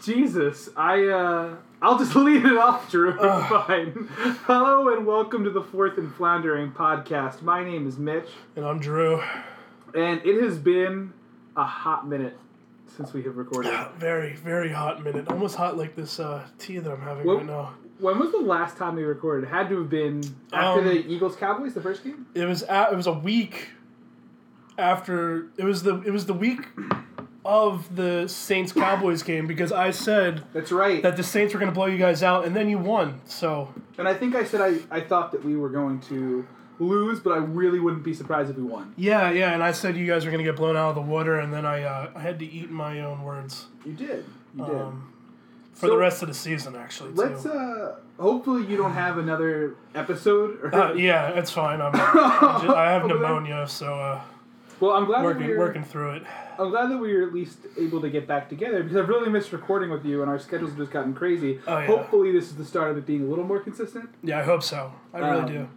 Jesus, I uh, I'll just leave it off, Drew. It's fine. Hello and welcome to the Fourth and Floundering podcast. My name is Mitch, And I'm Drew. and it has been a hot minute since we have recorded. Yeah, very, very hot minute. Almost hot like this uh, tea that I'm having right now. When was the last time we recorded? It had to have been after Um, the Eagles Cowboys, the first game. It was a it was a week after it was the it was the week of the Saints Cowboys game because I said That's right. that the Saints were going to blow you guys out and then you won. So and I think I said I, I thought that we were going to lose, but I really wouldn't be surprised if we won. yeah, yeah, and I said you guys were going to get blown out of the water and then I uh, I had to eat my own words You did. You did. um, for So- the rest of the season actually. Too. Let's uh hopefully you don't have another episode or Uh, yeah, it's fine. I'm, I'm ju- I have pneumonia, so uh, Well, I'm glad that working we're working through it. I'm glad that we were at least able to get back together because I've really missed recording with you and our schedules have just gotten crazy. Oh, yeah. Hopefully this is the start of it being a little more consistent. Yeah, I hope so. I really Um, do.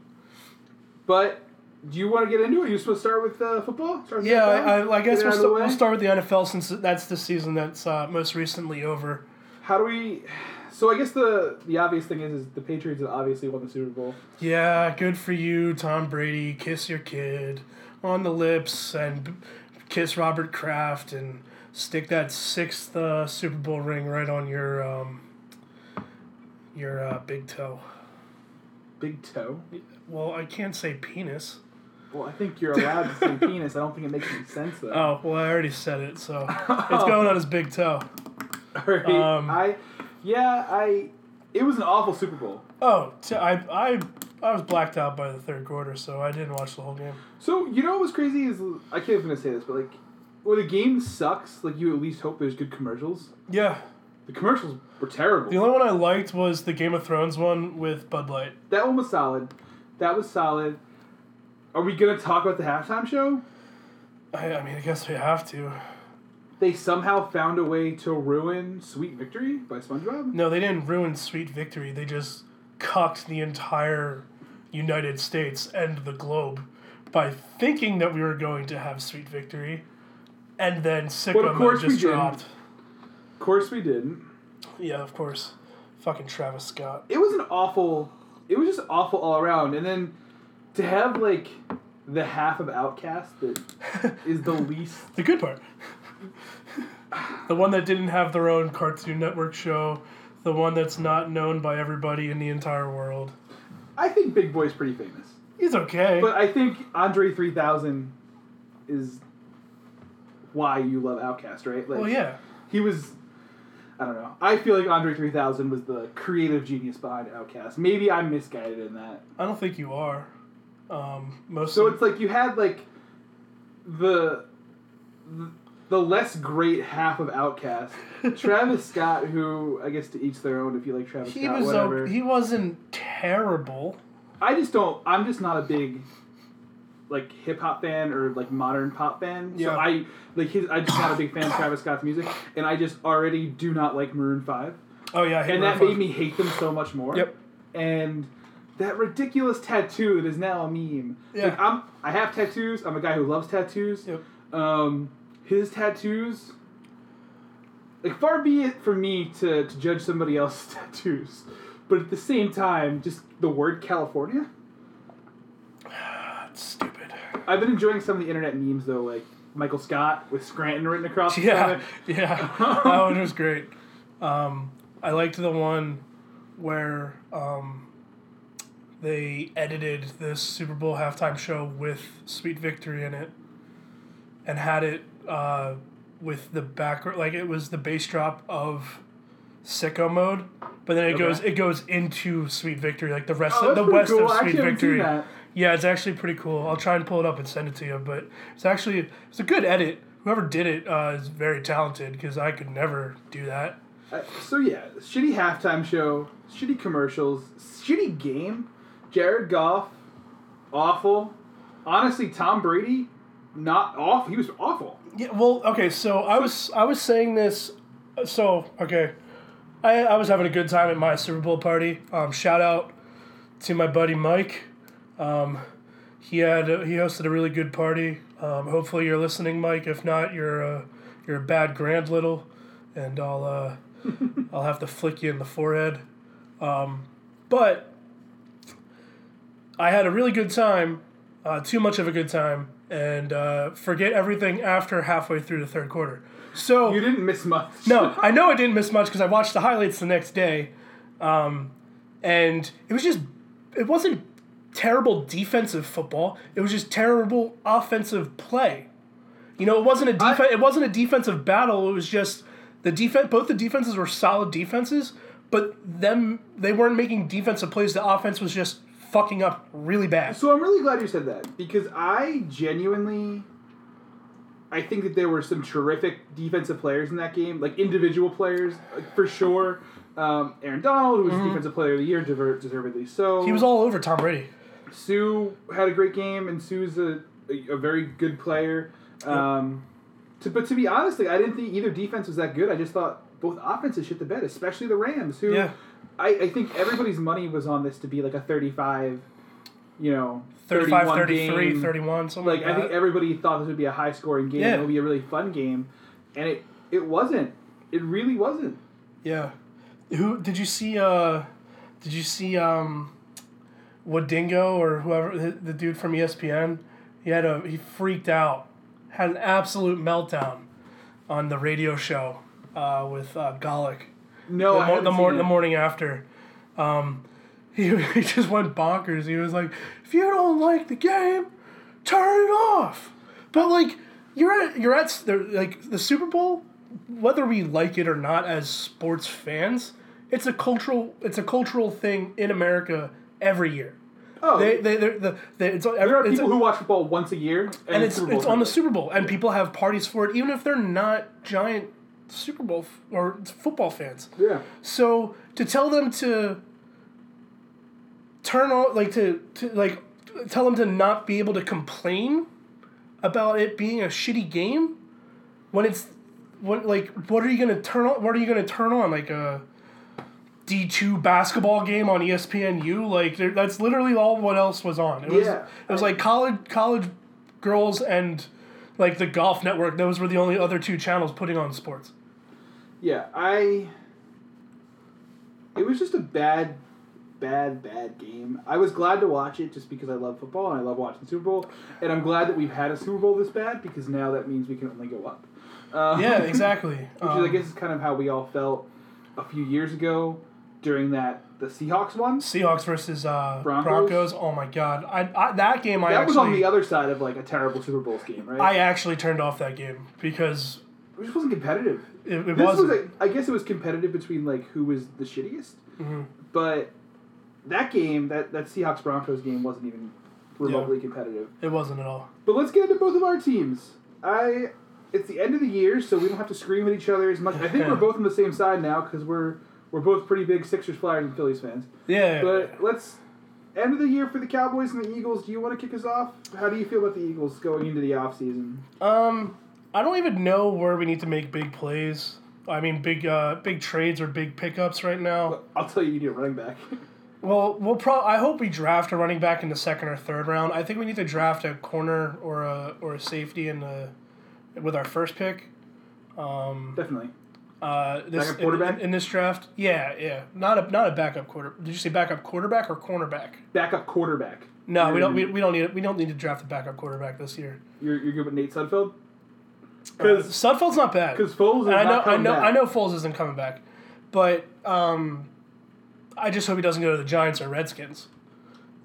But do you want to get into it? You supposed to start with uh, football? Start with Yeah, football? I, I, I guess we'll, out of the st- we'll start with the NFL since that's the season that's uh, most recently over. How do we? So I guess the the obvious thing is, is the Patriots obviously won the Super Bowl. Yeah, good for you, Tom Brady. Kiss your kid on the lips and kiss Robert Kraft and stick that sixth uh, Super Bowl ring right on your um, your uh, big toe. Big toe. Well, I can't say penis. Well, I think you're allowed to say penis. I don't think it makes any sense though. Oh, well, I already said it, so it's going on his big toe. Alright, um, I, yeah, I. It was an awful Super Bowl. Oh, t- I, I, I was blacked out by the third quarter, so I didn't watch the whole game. So you know what was crazy is I can't even say this, but like when the game sucks, like you at least hope there's good commercials. Yeah, The commercials were terrible. the only one I liked was the Game of Thrones one with Bud Light. that one was solid. That was solid. Are we gonna talk about the halftime show? I, I mean, I guess we have to. They somehow found a way to ruin "Sweet Victory" by SpongeBob. No, they didn't ruin Sweet Victory. They just cucked the entire United States and the globe by thinking that we were going to have Sweet Victory, and then Sicko But of course Mode just didn't. dropped. Of course, we didn't. Yeah, of course. Fucking Travis Scott. It was an awful. It was just awful all around, and then to have like the half of OutKast that is the least The good part. the one that didn't have their own Cartoon Network show, the one that's not known by everybody in the entire world. I think Big Boi's pretty famous. He's okay. But I think Andre 3000 is why you love OutKast, right? Like, well, yeah. He was. I don't know. I feel like Andre 3000 was the creative genius behind OutKast. Maybe I'm misguided in that. I don't think you are. Um, most So it's like you had like the the, the less great half of OutKast. Travis Scott, who I guess to each their own. If you like Travis he Scott, was whatever. o- he wasn't terrible. I just don't. I'm just not a big like hip hop fan or like modern pop fan. So Yeah. I like his. I'm just not a big fan of Travis Scott's music, and I just already do not like Maroon Five, Oh yeah, I hate and that Maroon made me hate them so much more. Yep. And that ridiculous tattoo that is now a meme. Yeah. Like I'm. I have tattoos. I'm a guy who loves tattoos. Yep. Um, his tattoos. Like far be it for me to, to judge somebody else's tattoos, but at the same time, just the word California. That's stupid. I've been enjoying some of the internet memes though, like Michael Scott with Scranton written across. Yeah, yeah, that one was great. Um, I liked the one where um, they edited this Super Bowl halftime show with Sweet Victory in it, and had it uh, with the background, like it was the bass drop of Sicko Mode, but then it Okay. goes it goes into Sweet Victory like the rest Oh, of the pretty west cool. of Sweet actually haven't seen Victory. Yeah, it's actually pretty cool. I'll try and pull it up and send it to you. But it's actually it's a good edit. Whoever did it uh, is very talented because I could never do that. Uh, so yeah, shitty halftime show, shitty commercials, shitty game. Jared Goff, awful. Honestly, Tom Brady, not off. He was awful. Yeah. Well, okay. So I was I was saying this. So okay, I I was having a good time at my Super Bowl party. Um, shout out to my buddy Mike. Um, he had he hosted a really good party. Um, hopefully you're listening, Mike. If not, you're a you're a bad grand little, and I'll uh, I'll have to flick you in the forehead. Um, but I had a really good time, uh, too much of a good time, and uh, forget everything after halfway through the third quarter. So You didn't miss much. no, I know I didn't miss much because I watched the highlights the next day, um, and it was just it wasn't terrible defensive football. It was just terrible offensive play. You know, it wasn't a def- it wasn't a defensive battle. It was just the defense. Both the defenses were solid defenses, but them they weren't making defensive plays. The offense was just fucking up really bad. So I'm really glad you said that because I genuinely, I think that there were some terrific defensive players in that game, like individual players, like for sure. Um, Aaron Donald, who was defensive player of the year, deservedly so. Mm-hmm. He was all over Tom Brady. Suh had a great game, and Suh's a, a, a very good player. Um, to, but to be honest, like, I didn't think either defense was that good. I just thought both offenses shit the bed, especially the Rams, who Yeah. I, I think everybody's money was on this to be like a 35, you know, 35, 31 33, game. 31, something Like, like, I think everybody thought this would be a high scoring game. Yeah. It would be a really fun game, and it it wasn't. It really wasn't. Yeah. Who did you see? Uh, did you see um, Wadingo or whoever the, the dude from ESPN? He had a he freaked out, had an absolute meltdown on the radio show uh, with uh, Golic No, the, haven't the, mor- the morning after. Um, he, he just went bonkers. He was like, "If you don't like the game, turn it off." But like, you're at you're at the, like the Super Bowl, whether we like it or not as sports fans, it's a cultural it's a cultural thing in America every year. Oh, They they they're, the they, it's there are people who watch football once a year, and, and it's it's on the Super Bowl, and people have parties for it, even if they're not giant Super Bowl f- or football fans. Yeah. So to tell them to turn on, like to, to like tell them to not be able to complain about it being a shitty game, when it's what like what are you gonna turn on? What are you gonna turn on? Like a D two basketball game on E ESPNU? Like that's literally all what else was on. It was Yeah. it was like college college girls and like the golf network. Those were the only other two channels putting on sports. Yeah, I. It was just a bad, bad, bad game. I was glad to watch it just because I love football and I love watching Super Bowl, and I'm glad that we've had a Super Bowl this bad because now that means we can only go up. Um, Yeah, exactly. Which is, I Um, guess, is kind of how we all felt a few years ago during that the Seahawks one. Seahawks versus uh, Broncos? Broncos. Oh my god, I, I that game I That was actually on the other side of like a terrible Super Bowl game, right? I actually turned off that game because it just wasn't competitive. it, it This wasn't. was, like, I guess it was competitive between like who was the shittiest, Mhm. but that game, that that Seahawks Broncos game, wasn't even remotely competitive. It wasn't at all. But let's get into both of our teams. I, it's the end of the year, so we don't have to scream at each other as much. I think we're both on the same side now because we're we're both pretty big Sixers, Flyers, and Phillies fans. Yeah. But let's end of the year for the Cowboys and the Eagles. Do you want to kick us off? How do you feel about the Eagles going into the offseason? um, I don't even know where we need to make big plays. I mean, big uh, big trades or big pickups right now. I'll tell you, you need a running back. Well, we'll pro. I hope we draft a running back in the second or third round. I think we need to draft a corner or a or a safety in the with our first pick. Um, Definitely. uh, this Backup quarterback? in, in this draft. Yeah, yeah. Not a not a backup quarter. Did you say backup quarterback or cornerback? Backup quarterback. No, we don't. We, we don't need we don't need to draft a backup quarterback this year. You're, you're good with Nate Sudfeld? Because Sudfeld's not bad. Because Foles is And I know not I know back. I know Foles isn't coming back, but um, I just hope he doesn't go to the Giants or Redskins.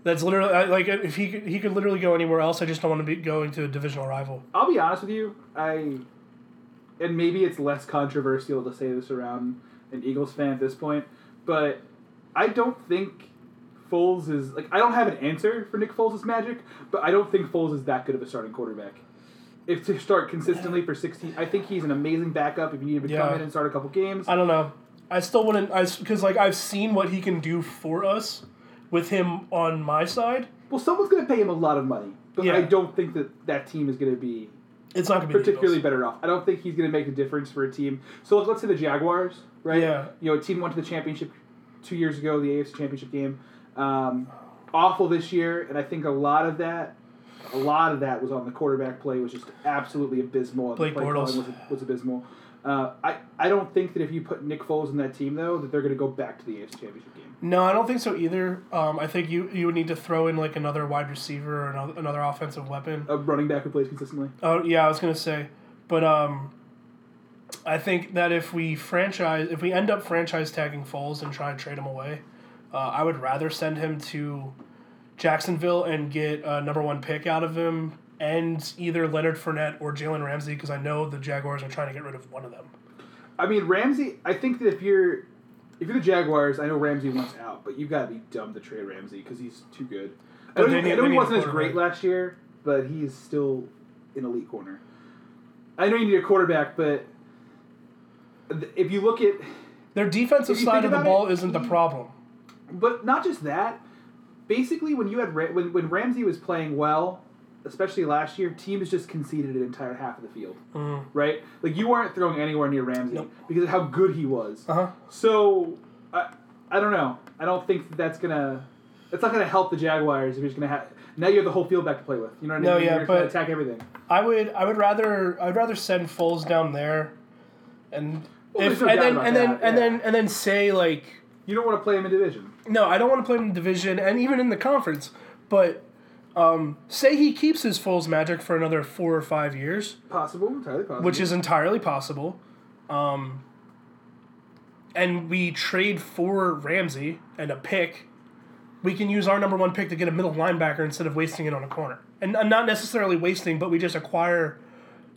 That's literally I, like if he could, he could literally go anywhere else. I just don't want to be going to a divisional rival. I'll be honest with you. I, and maybe it's less controversial to say this around an Eagles fan at this point, but I don't think Foles is like I don't have an answer for Nick Foles' magic, but I don't think Foles is that good of a starting quarterback. If to start consistently for sixteen, I think he's an amazing backup. If you need him to come in and start a couple games, I don't know. I still wouldn't. I because like I've seen what he can do for us with him on my side. well, someone's going to pay him a lot of money, but Yeah. I don't think that that team is going to be It's not gonna be particularly better off. I don't think he's going to make a difference for a team. So let's say the Jaguars, right? Yeah. You know, a team went to the championship two years ago, the AFC Championship game. Um, awful this year, and I think a lot of that A lot of that was on the quarterback play, was just absolutely abysmal. Blake the play calling Bortles. was, was abysmal. Uh, I, I don't think that if you put Nick Foles in that team, though, that they're going to go back to the AFC Championship game. No, I don't think so either. Um, I think you, you would need to throw in like another wide receiver or another, another offensive weapon. A running back who plays consistently. Oh yeah, I was gonna say, but um, I think that if we franchise, if we end up franchise tagging Foles and try and trade him away, uh, I would rather send him to Jacksonville and get a number one pick out of him, and either Leonard Fournette or Jalen Ramsey because I know the Jaguars are trying to get rid of one of them. I mean, Ramsey. I think that if you're if you're the Jaguars, I know Ramsey wants out, but you've got to be dumb to trade Ramsey because he's too good. I know, he, I know he wasn't as great last year, but he's still an elite corner. I know you need a quarterback, but if you look at, Their defensive side of the ball isn't the problem. but not just that. Basically, when you had Ra- when when Ramsey was playing well, especially last year, teams just conceded an entire half of the field. Mm. Right? Like you weren't throwing anywhere near Ramsey Nope. because of how good he was. Uh huh. So, I, I don't know. I don't think that that's gonna. It's not gonna help the Jaguars if you're just gonna have. Now you have the whole field back to play with. You know what I mean? No, You're yeah, but- attack everything. I would I would rather I'd rather send Foles down there, and Well, if no and then and then and yeah. then and then say like You don't want to play him in division. no I don't want to play him in division and even in the conference, but um, say he keeps his Foles magic for another four or five years, Possible, entirely possible. which is entirely possible, um, and we trade for Ramsey and a pick. We can use our number one pick to get a middle linebacker instead of wasting it on a corner, and uh, not necessarily wasting, but we just acquire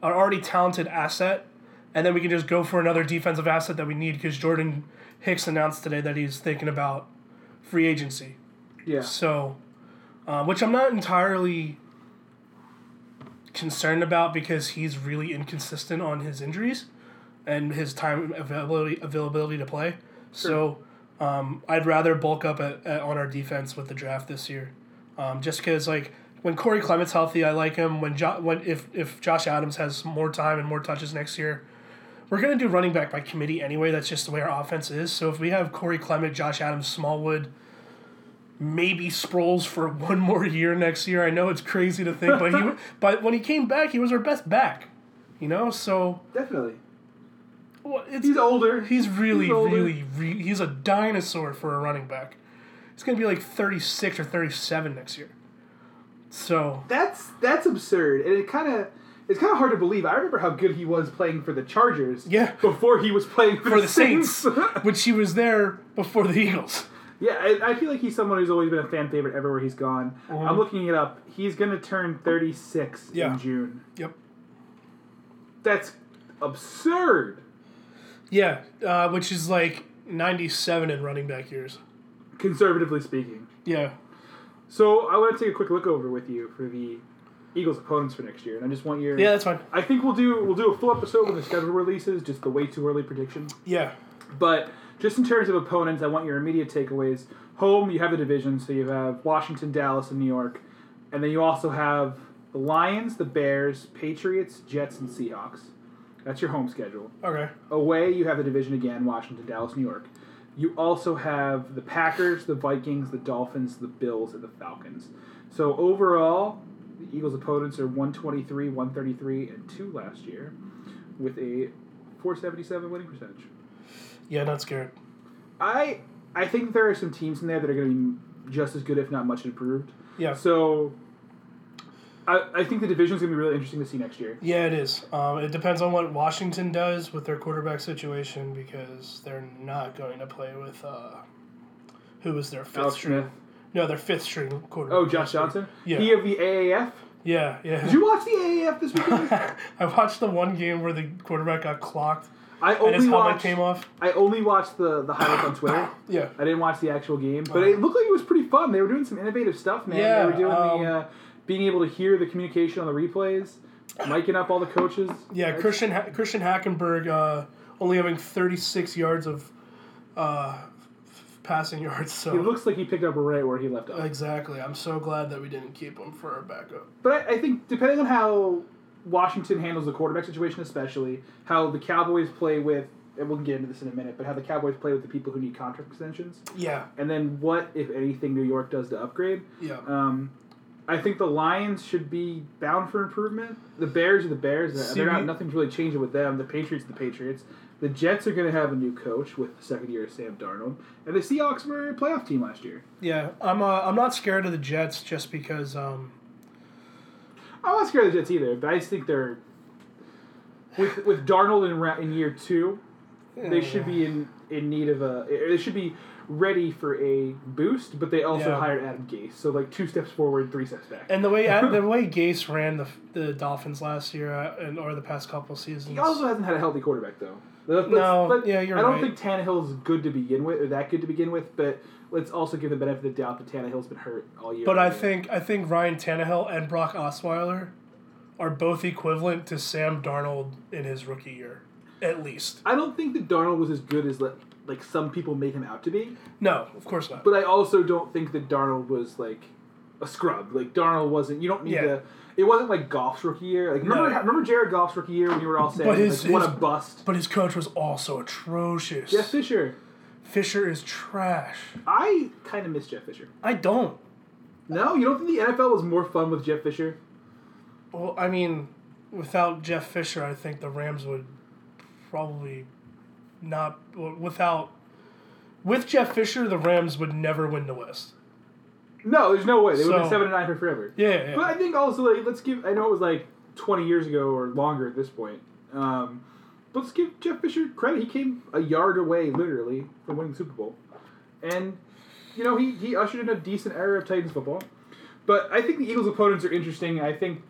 an already talented asset, and then we can just go for another defensive asset that we need because Jordan Hicks announced today that he's thinking about free agency. yeah. So, uh, which I'm not entirely concerned about because he's really inconsistent on his injuries and his time availability availability to play. So, um, I'd rather bulk up at, at, on our defense with the draft this year, um, just because like when Corey Clement's healthy, I like him. When jo- when if if Josh Adams has more time and more touches next year. We're gonna do running back by committee anyway. That's just the way our offense is. So if we have Corey Clement, Josh Adams, Smallwood, maybe Sproles for one more year next year. I know it's crazy to think, but he but when he came back, he was our best back. You know, so Definitely. well, it's He's older. he's really he's older. really re, he's a dinosaur for a running back. He's gonna be like thirty six or thirty seven next year. So That's that's absurd, and it kind of it's kind of hard to believe. I remember how good he was playing for the Chargers. Yeah. Before he was playing for, for the, the Saints, Saints. which he was there before the Eagles. yeah, I, I feel like he's someone who's always been a fan favorite everywhere he's gone. I'm looking it up. He's gonna turn 36 Yeah. in June. Yep. That's absurd. Yeah, uh, which is like ninety seven in running back years. conservatively speaking. Yeah. So I want to take a quick look over with you for the Eagles' opponents for next year, and I just want your. Yeah, that's fine. I think we'll do we'll do a full episode when the schedule releases, just the way too early prediction. Yeah. But just in terms of opponents, I want your immediate takeaways. Home, you have the division, so you have Washington, Dallas, and New York, and then you also have the Lions, the Bears, Patriots, Jets, and Seahawks. That's your home schedule. Okay. Away, you have the division again Washington, Dallas, New York. You also have the Packers, the Vikings, the Dolphins, the Bills, and the Falcons. So overall, the Eagles' opponents are 123, 133, and 2 last year with a 477 winning percentage. Yeah, not scared. I I think there are some teams in there that are going to be just as good, if not much improved. Yeah. So I, I think the division is going to be really interesting to see next year. Yeah, it is. Um, it depends on what Washington does with their quarterback situation because they're not going to play with uh, who was their fifth Alex string? Smith. No, their fifth string quarterback. Oh, Josh Johnson? Yeah. He of the AAF? Yeah, yeah. Did you watch the AAF this weekend? I watched the one game where the quarterback got clocked I and his only watched. came off. I only watched the the highlights on Twitter. Yeah. I didn't watch the actual game, but it looked like it was pretty fun. They were doing some innovative stuff, man. Yeah, they were doing um, the uh, being able to hear the communication on the replays, miking up all the coaches. Yeah, Christian ha- Christian Hackenberg uh, only having 36 yards of uh, passing yards. So It looks like he picked up right where he left off. exactly. I'm so glad that we didn't keep him for our backup. But I, I think depending on how Washington handles the quarterback situation, especially how the Cowboys play with, and we'll get into this in a minute, but how the Cowboys play with the people who need contract extensions, Yeah, and then what, if anything, New York does to upgrade. yeah. Um, I think the Lions should be bound for improvement. The Bears are the Bears. See, They're not nothing's really changing with them. The Patriots are the Patriots. The Jets are going to have a new coach with the second year of Sam Darnold, and the Seahawks were a playoff team last year. Yeah, I'm. Uh, I'm not scared of the Jets just because. Um, I'm not scared of the Jets either, but I just think they're with with Darnold in in year two, they should be in in need of a. They should be ready for a boost, but they also Yeah. hired Adam Gase, so like two steps forward, three steps back. And the way the way Gase ran the the Dolphins last year uh, and or the past couple seasons. He also hasn't had a healthy quarterback though. Let's- No, let's- yeah, you're I don't right. think Tannehill's good to begin with, or that good to begin with. But let's also give the benefit of the doubt that Tannehill's been hurt all year. But I think I think Ryan Tannehill and Brock Osweiler are both equivalent to Sam Darnold in his rookie year, at least. I don't think that Darnold was as good as like, like some people make him out to be. No, of course not. But I also don't think that Darnold was like a scrub. Like Darnold wasn't. You don't need Yeah. to. It wasn't like Goff's rookie year. Like remember, No. remember Jared Goff's rookie year when you were all saying But his- like, what his- a bust. But his coach was also atrocious. Jeff Fisher. Fisher is trash. I kind of miss Jeff Fisher. I don't. No, you don't think the NFL was more fun with Jeff Fisher? Well, I mean, without Jeff Fisher, I think the Rams would probably not. Without with Jeff Fisher, the Rams would never win the West. No, there's no way. They would have So- been seven and nine for forever. Yeah, yeah. But I think also like let's give. I know it was like twenty years ago or longer at this point. Um, but let's give Jeff Fisher credit. He came a yard away, literally, from winning the Super Bowl, and you know he he ushered in a decent era of Titans football. But I think the Eagles' opponents are interesting. I think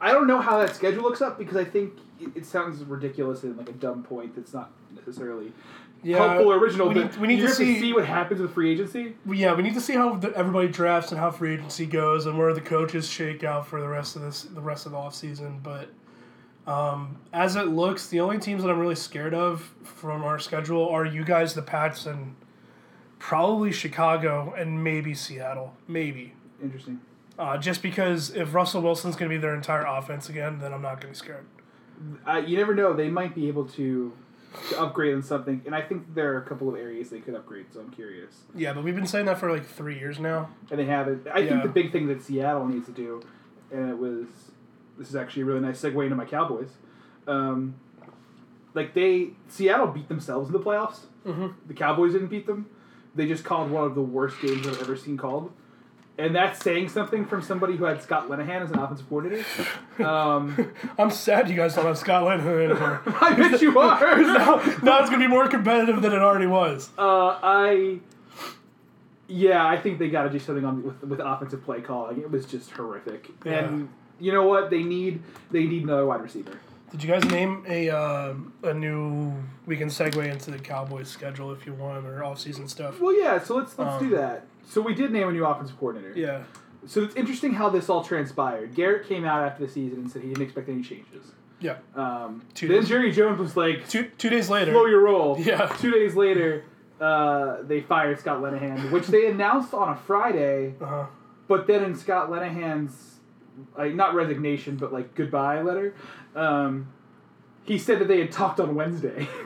I don't know how that schedule looks up because I think it, it sounds ridiculous and like a dumb point that's not necessarily Yeah, helpful or original. we but need- we need to have see- see what happens with free agency. Yeah, we need to see how the, everybody drafts and how free agency goes and where the coaches shake out for the rest of this the rest of the offseason. But um, as it looks, the only teams that I'm really scared of from our schedule are you guys, the Pats, and probably Chicago and maybe Seattle, maybe. Interesting. Uh, just because if Russell Wilson's going to be their entire offense again, then I'm not going to be scared. Uh, you never know; they might be able to, to upgrade on something, and I think there are a couple of areas they could upgrade. So I'm curious, Yeah, but we've been saying that for like three years now. and they haven't. I Yeah. think the big thing that Seattle needs to do, and it was, this is actually a really nice segue into my Cowboys. Um, like they Seattle beat themselves in the playoffs. Mhm. The Cowboys didn't beat them. They just called one of the worst games I've ever seen called. And that's saying something from somebody who had Scott Linehan as an offensive coordinator. Um, I'm sad you guys don't have Scott Linehan anymore. I bet you are. now, now it's going to be more competitive than it already was. Uh, I. Yeah, I think they got to do something on with with offensive play calling. It was just horrific. And you know what? They need they need another wide receiver. Did you guys name a uh, a new? We can segue into the Cowboys schedule if you want, or off season stuff. Well, yeah. So let's let's Um, do that. So we did name a new offensive coordinator. Yeah, So it's interesting how this all transpired. Garrett came out after the season and said he didn't expect any changes. yeah. Um, Two then days. Jerry Jones was like, Two two days later. "Slow your roll." Yeah. Two days later, uh, they fired Scott Linehan, which they announced on a Friday. Uh-huh. But then in Scott Linehan's, like not resignation, but like goodbye letter, um, he said that they had talked on Wednesday.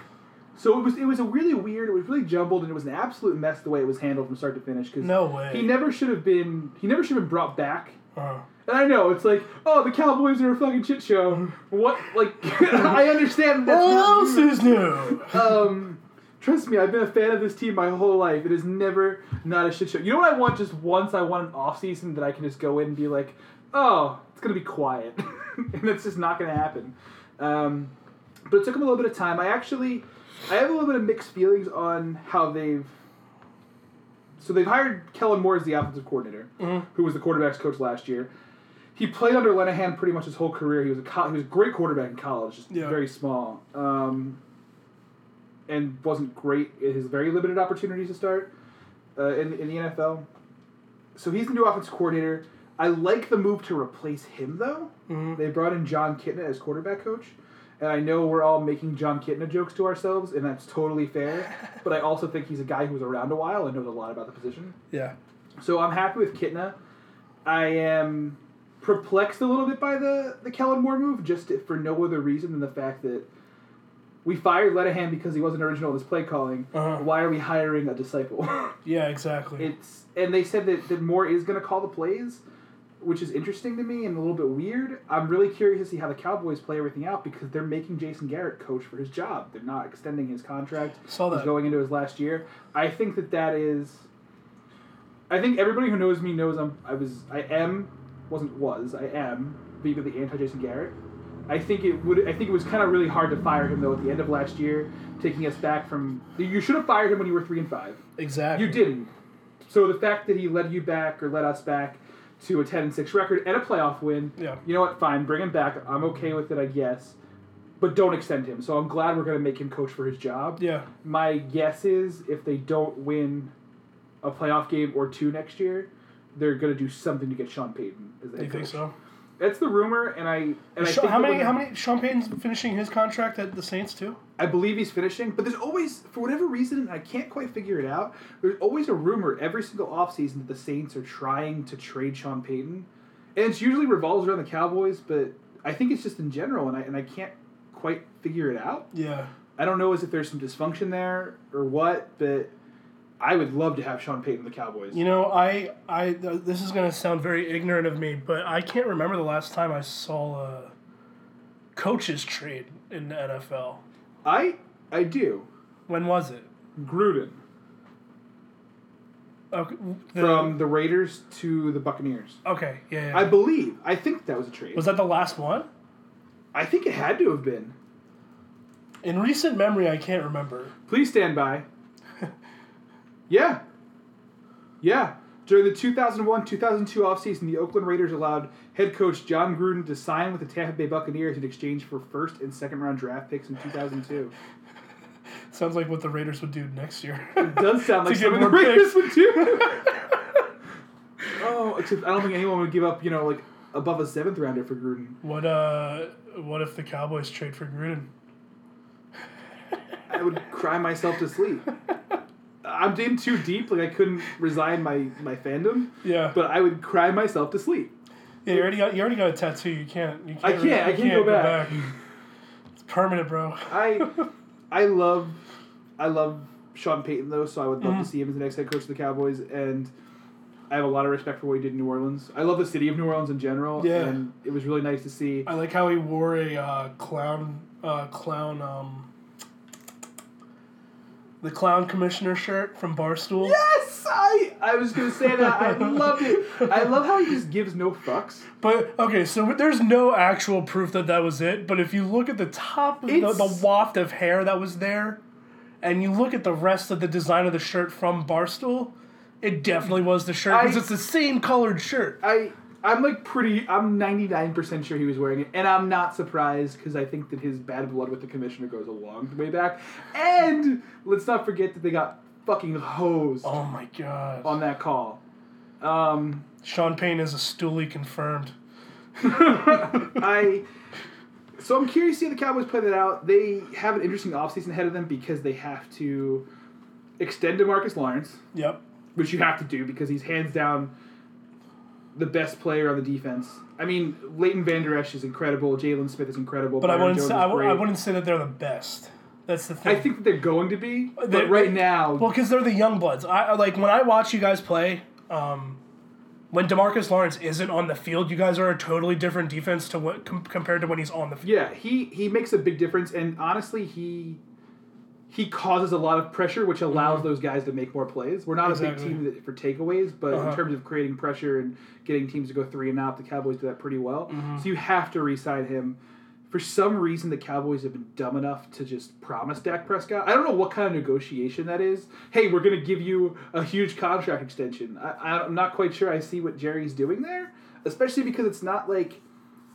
so it was it was a really weird, it was really jumbled, and it was an absolute mess the way it was handled from start to finish. Because No way. he never should have been he never should have been brought back. Uh-huh. And I know it's like, oh, the Cowboys are a fucking shit show. What like I understand that's What else is new? um, trust me, I've been a fan of this team my whole life. It is never not a shit show. You know what I want just once? I want an off season that I can just go in and be like, oh, it's gonna be quiet, and it's just not gonna happen. Um, but it took him a little bit of time. I actually, I have a little bit of mixed feelings on how they've. So they've hired Kellen Moore as the offensive coordinator, Mhm. who was the quarterbacks coach last year. He played under Linehan pretty much his whole career. He was a co- he was a great quarterback in college, just Yeah. very small. Um, and wasn't great in his very limited opportunities to start uh, in, in the NFL. So he's the new offensive coordinator. I like the move to replace him, though. Mhm. They brought in Jon Kitna as quarterback coach. And I know we're all making Jon Kitna jokes to ourselves, and that's totally fair. but I also think he's a guy who was around a while and knows a lot about the position. Yeah. So I'm happy with Kitna. I am perplexed a little bit by the the Kellen Moore move, just for no other reason than the fact that we fired Linehan because he wasn't original in his play calling. Uh-huh. Why are we hiring a disciple? Yeah, exactly. it's and they said that, that Moore is going to call the plays, which is interesting to me and a little bit weird. I'm really curious to see how the Cowboys play everything out because they're making Jason Garrett coach for his job. They're not extending his contract. Saw that. He's going into his last year. I think that that is. I think everybody who knows me knows I'm. I was. I am. Wasn't was. I am vehemently anti Jason Garrett. I think it would. I think it was kind of really hard to fire him though at the end of last year, taking us back from. You should have fired him when you were three and five. exactly. You didn't. So the fact that he led you back or led us back to a ten and six record and a playoff win. Yeah. You know what? Fine, bring him back. I'm okay with it, I guess. But don't extend him. So I'm glad we're going to make him coach for his job. Yeah. My guess is if they don't win a playoff game or two next year, they're going to do something to get Sean Payton as the Do head you coach. think so? That's the rumor, and I and I think how that many? when- How many? Sean Payton's finishing his contract at the Saints too. I believe he's finishing, but there's always, for whatever reason, I can't quite figure it out. There's always a rumor every single offseason that the Saints are trying to trade Sean Payton. And it's usually revolves around the Cowboys, but I think it's just in general, and I, and I can't quite figure it out. Yeah. I don't know as if there's some dysfunction there or what, but I would love to have Sean Payton the Cowboys. You know, I, I, th- this is gonna sound very ignorant of me, but I can't remember the last time I saw a coaches trade in the NFL. I I do. When was it? Gruden Okay, the- from the Raiders to the Buccaneers. okay, yeah. yeah. I believe. I think that was a trade. was that the last one? I think it had to have been. In recent memory, I can't remember. Please stand by. Yeah. Yeah. During the 2001 2002 offseason, the Oakland Raiders allowed head coach Jon Gruden to sign with the Tampa Bay Buccaneers in exchange for first and second round draft picks in 2002. Sounds like what the Raiders would do next year. It does sound like something the Raiders picks. would do. oh, except I don't think anyone would give up, you know, like above a seventh rounder for Gruden. what uh? What if the Cowboys trade for Gruden? I would cry myself to sleep. I'm in too deep, like I couldn't resign my, my fandom, Yeah, but I would cry myself to sleep. yeah. You already got you already got a tattoo. You can't. You can't I can't, I you can't go back. It's permanent, bro. I I love I love Sean Payton though, so I would love Mhm. to see him as the next head coach of the Cowboys and I have a lot of respect for what he did in New Orleans. I love the city of New Orleans in general, Yeah. and it was really nice to see. I like how he wore a uh, clown, uh, clown, um, the clown commissioner shirt from Barstool. Yes, I I was gonna say that. I love it. I love how he just gives no fucks. But okay, so there's no actual proof that that was it. But if you look at the top of the, the waft of hair that was there, and you look at the rest of the design of the shirt from Barstool, it definitely was the shirt because it's the same colored shirt. I I'm like pretty. I'm 99 percent sure he was wearing it, and I'm not surprised because I think that his bad blood with the commissioner goes a long way back. And let's not forget that they got fucking hosed Oh my god! on that call. Um, Sean Payne is a stoolie confirmed. I. So I'm curious to see how the Cowboys play that out. They have an interesting offseason ahead of them because they have to extend Demarcus Lawrence, Yep. which you have to do because he's hands down the best player on the defense. I mean, Leighton Vander Esch is incredible. Jaylon Smith is incredible. But I wouldn't Jones say I, w- I wouldn't say that they're the best. That's the thing. I think that they're going to be, but They- right now, Well, because they're the young bloods. I I- like when I watch you guys play. Um, when Demarcus Lawrence isn't on the field, you guys are a totally different defense to what com- compared to when he's on the field. yeah, he he makes a big difference, and honestly, he he causes a lot of pressure, which allows those guys to make more plays. We're not a Mm-hmm. Big team that, for takeaways, but Uh-huh. in terms of creating pressure and getting teams to go three and out, the Cowboys do that pretty well. Mm-hmm. So you have to re-sign him. For some reason, the Cowboys have been dumb enough to just promise Dak Prescott. I don't know what kind of negotiation that is. Hey, we're going to give you a huge contract extension. I, I'm not quite sure I see what Jerry's doing there, especially because it's not like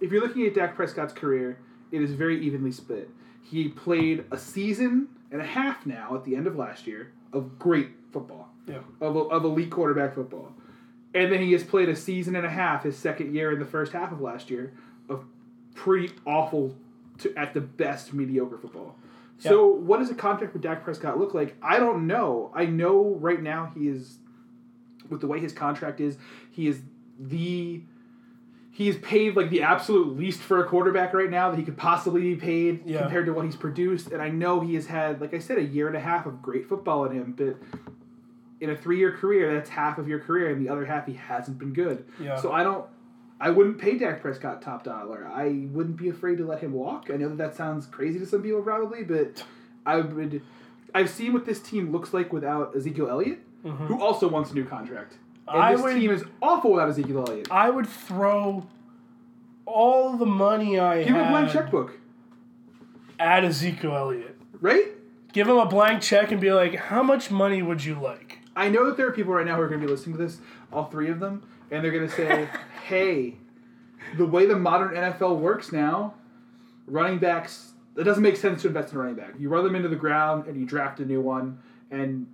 if you're looking at Dak Prescott's career, it is very evenly split. He played a season and a half now at the end of last year of great football, Yeah. of, of elite quarterback football. And then he has played a season and a half, his second year in the first half of last year, of pretty awful to at the best mediocre football. So what does a contract for Dak Prescott look like? I don't know. I know right now he is with the way his contract is, he is the he's paid like the absolute least for a quarterback right now that he could possibly be paid Yeah. compared to what he's produced. And I know he has had, like I said, a year and a half of great football in him, but in a three year career, that's half of your career, and the other half he hasn't been good. Yeah. So I don't. I wouldn't pay Dak Prescott top dollar. I wouldn't be afraid to let him walk. I know that that sounds crazy to some people probably, but I would. I've seen what this team looks like without Ezekiel Elliott, mm-hmm. who also wants a new contract. And. I this would- team is awful without Ezekiel Elliott. I would throw all the money I have. Give him a blank checkbook, at Ezekiel Elliott. right? Give him a blank check and be like, "How much money would you like?" I know that there are people right now who are going to be listening to this, all three of them, and they're going to say, "Hey, the way the modern NFL works now, running backs it doesn't make sense to invest in a running back. You run them into the ground and you draft a new one, and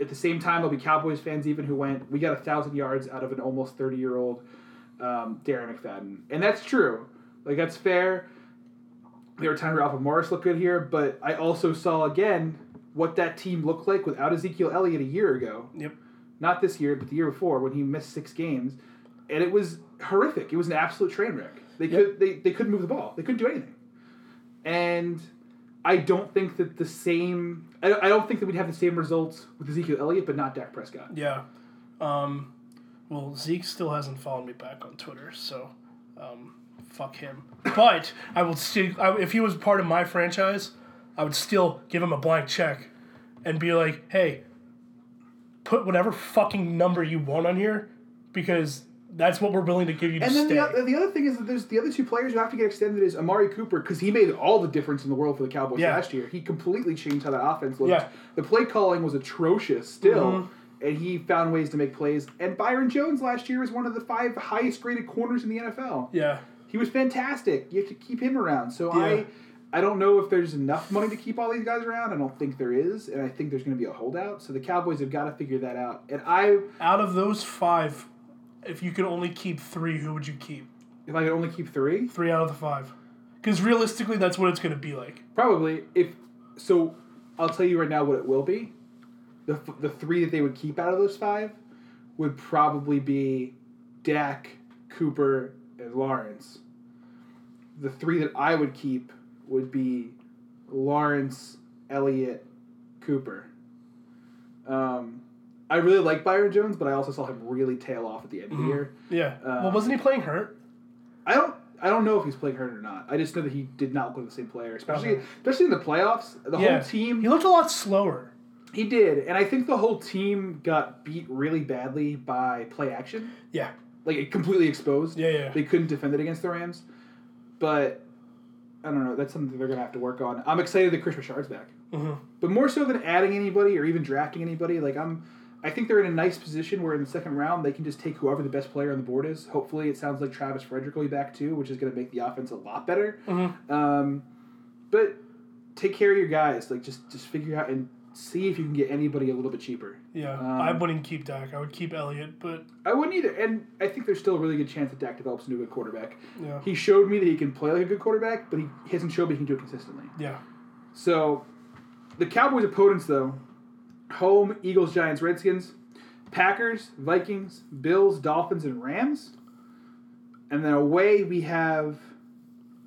at the same time, there'll be Cowboys fans even who went, "We got a thousand yards out of an almost thirty year old um, Darren McFadden," and that's true. Like that's fair. There were times where Alfred Morris looked good here, but I also saw again what that team looked like without Ezekiel Elliott a year ago. Yep. Not this year, but the year before when he missed six games, and it was horrific. It was an absolute train wreck. They Yep. could they, they couldn't move the ball. They couldn't do anything. And I don't think that the same. I don't, think that we'd have the same results with Ezekiel Elliott, but not Dak Prescott. Yeah. Um, well, Zeke still hasn't followed me back on Twitter, so um, fuck him. But I will still, if he was part of my franchise, I would still give him a blank check and be like, hey, put whatever fucking number you want on here because that's what we're willing to give you to And then the, the other thing is that there's the other two players who have to get extended is Amari Cooper because he made all the difference in the world for the Cowboys Yeah. last year. He completely changed how that offense looked. Yeah. The play calling was atrocious still, Mhm. and he found ways to make plays. And Byron Jones last year was one of the five highest graded corners in the NFL. yeah. He was fantastic. You have to keep him around. So Yeah. I I don't know if there's enough money to keep all these guys around. I don't think there is, and I think there's going to be a holdout. So the Cowboys have got to figure that out. And I, Out of those five, if you could only keep three, who would you keep? if I could only keep three, Three out of the five. Because realistically, that's what it's going to be like. probably if so. I'll tell you right now what it will be. The f- the three that they would keep out of those five would probably be Dak, Cooper, and Lawrence. The three that I would keep would be Lawrence, Elliott, Cooper. Um, I really like Byron Jones, but I also saw him really tail off at the end of the Mhm. year. Yeah. Uh, well, wasn't he playing hurt? I don't. I don't know if he's playing hurt or not. I just know that he did not look like the same player, especially Okay. especially in the playoffs. The Yeah. whole team He looked a lot slower. he did, and I think the whole team got beat really badly by play action. Yeah. Like it completely exposed. Yeah, yeah. They couldn't defend it against the Rams, but I don't know. That's something they're gonna have to work on. I'm excited that Kris Richard's back, hmm but more so than adding anybody or even drafting anybody. Like I'm, I think they're in a nice position where in the second round they can just take whoever the best player on the board is. Hopefully, it sounds like Travis Frederick will be back too, which is gonna make the offense a lot better. hmm Um, but take care of your guys. Like just just figure out and see if you can get anybody a little bit cheaper. Yeah. Um, I wouldn't keep Dak. I would keep Elliott, but I wouldn't either, and I think there's still a really good chance that Dak develops into a good quarterback. yeah. He showed me that he can play like a good quarterback, but he hasn't showed me he can do it consistently. Yeah. So, the Cowboys' opponents though, home Eagles, Giants, Redskins, Packers, Vikings, Bills, Dolphins, and Rams, and then away we have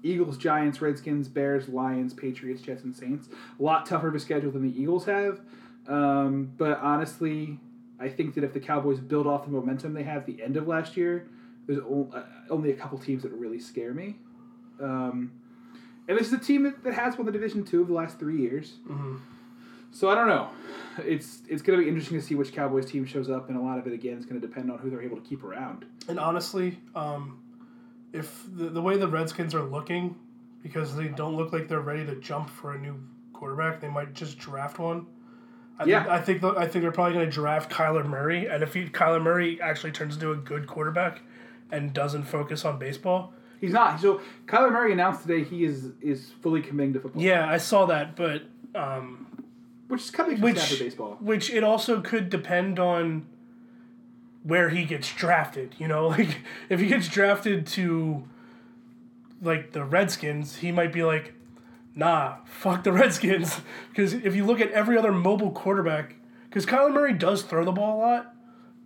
Eagles, Giants, Redskins, Bears, Lions, Patriots, Jets, and Saints. A lot tougher of a schedule than the Eagles have. Um, but honestly, I think that if the Cowboys build off the momentum they had at the end of last year, there's uh, only a couple teams that really scare me. Um, and this is a team that, that has won the Division Two of the last three years. hmm So I don't know. It's it's going to be interesting to see which Cowboys team shows up, and a lot of it again is going to depend on who they're able to keep around. And honestly, um, if the, the way the Redskins are looking, because they don't look like they're ready to jump for a new quarterback, they might just draft one. I Yeah. think, I think the- I think they're probably going to draft Kyler Murray, and if he, Kyler Murray actually turns into a good quarterback and doesn't focus on baseball, He's not. So Kyler Murray announced today he is is fully committing to football, yeah, I saw that, but um, which is kind of Which- baseball. which it also could depend on where he gets drafted. You know, like if he gets drafted to like the Redskins, he might be like, nah, fuck the Redskins. Because if you look at every other mobile quarterback, because Kyler Murray does throw the ball a lot,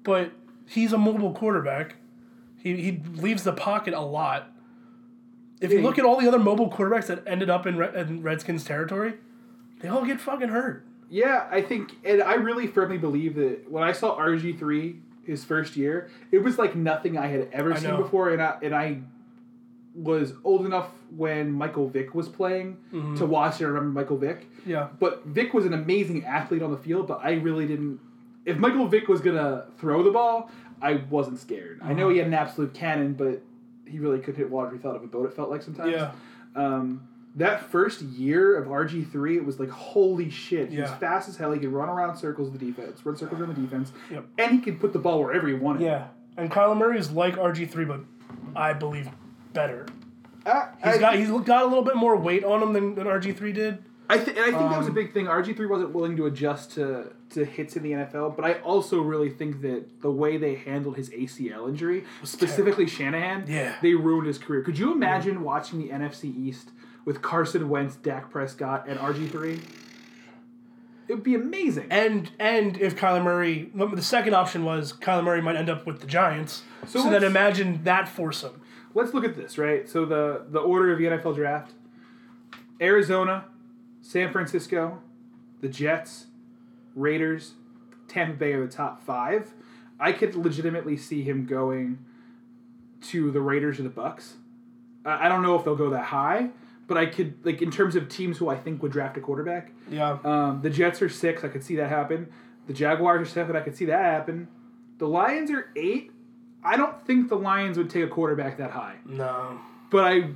but he's a mobile quarterback. He he leaves the pocket a lot. If you look at all the other mobile quarterbacks that ended up in, Re- in Redskins territory, they all get fucking hurt. Yeah, I think, and I really firmly believe that when I saw RG three his first year, it was like nothing I had ever I seen know. before, and I and I was old enough when Michael Vick was playing Mm-hmm. to watch and remember Michael Vick. Yeah. But Vick was an amazing athlete on the field, but I really didn't. If Michael Vick was gonna throw the ball, I wasn't scared. I Uh-huh. know he had an absolute cannon, but he really could hit water he thought of a boat. It felt like sometimes. Yeah. Um, that first year of RG three, it was like holy shit. He was Yeah. fast as hell. He could run around circles of the defense, run circles around the defense, Yep. and he could put the ball wherever he wanted. Yeah. And Kyler Murray is like RG three, but I believe better. I, He's I, got he's got a little bit more weight on him than, than RG three did. I, th- and I think that was a Um, big thing. RG three wasn't willing to adjust to to hits in the NFL, but I also really think that the way they handled his ACL injury, specifically Shanahan, Yeah. they ruined his career. Could you imagine watching the NFC East with Carson Wentz, Dak Prescott, and RG three? It would be amazing. And and if Kyler Murray, the second option was Kyler Murray might end up with the Giants. So So, then imagine that foursome. Let's look at this, right? So the the order of the NFL draft: Arizona, San Francisco, the Jets, Raiders, Tampa Bay are the top five. I could legitimately see him going to the Raiders or the Bucks. I don't know if they'll go that high, but I could like in terms of teams who I think would draft a quarterback. Yeah. Um, the Jets are six. I could see that happen. The Jaguars are seven. I could see that happen. The Lions are eight. I don't think the Lions would take a quarterback that high, No. but I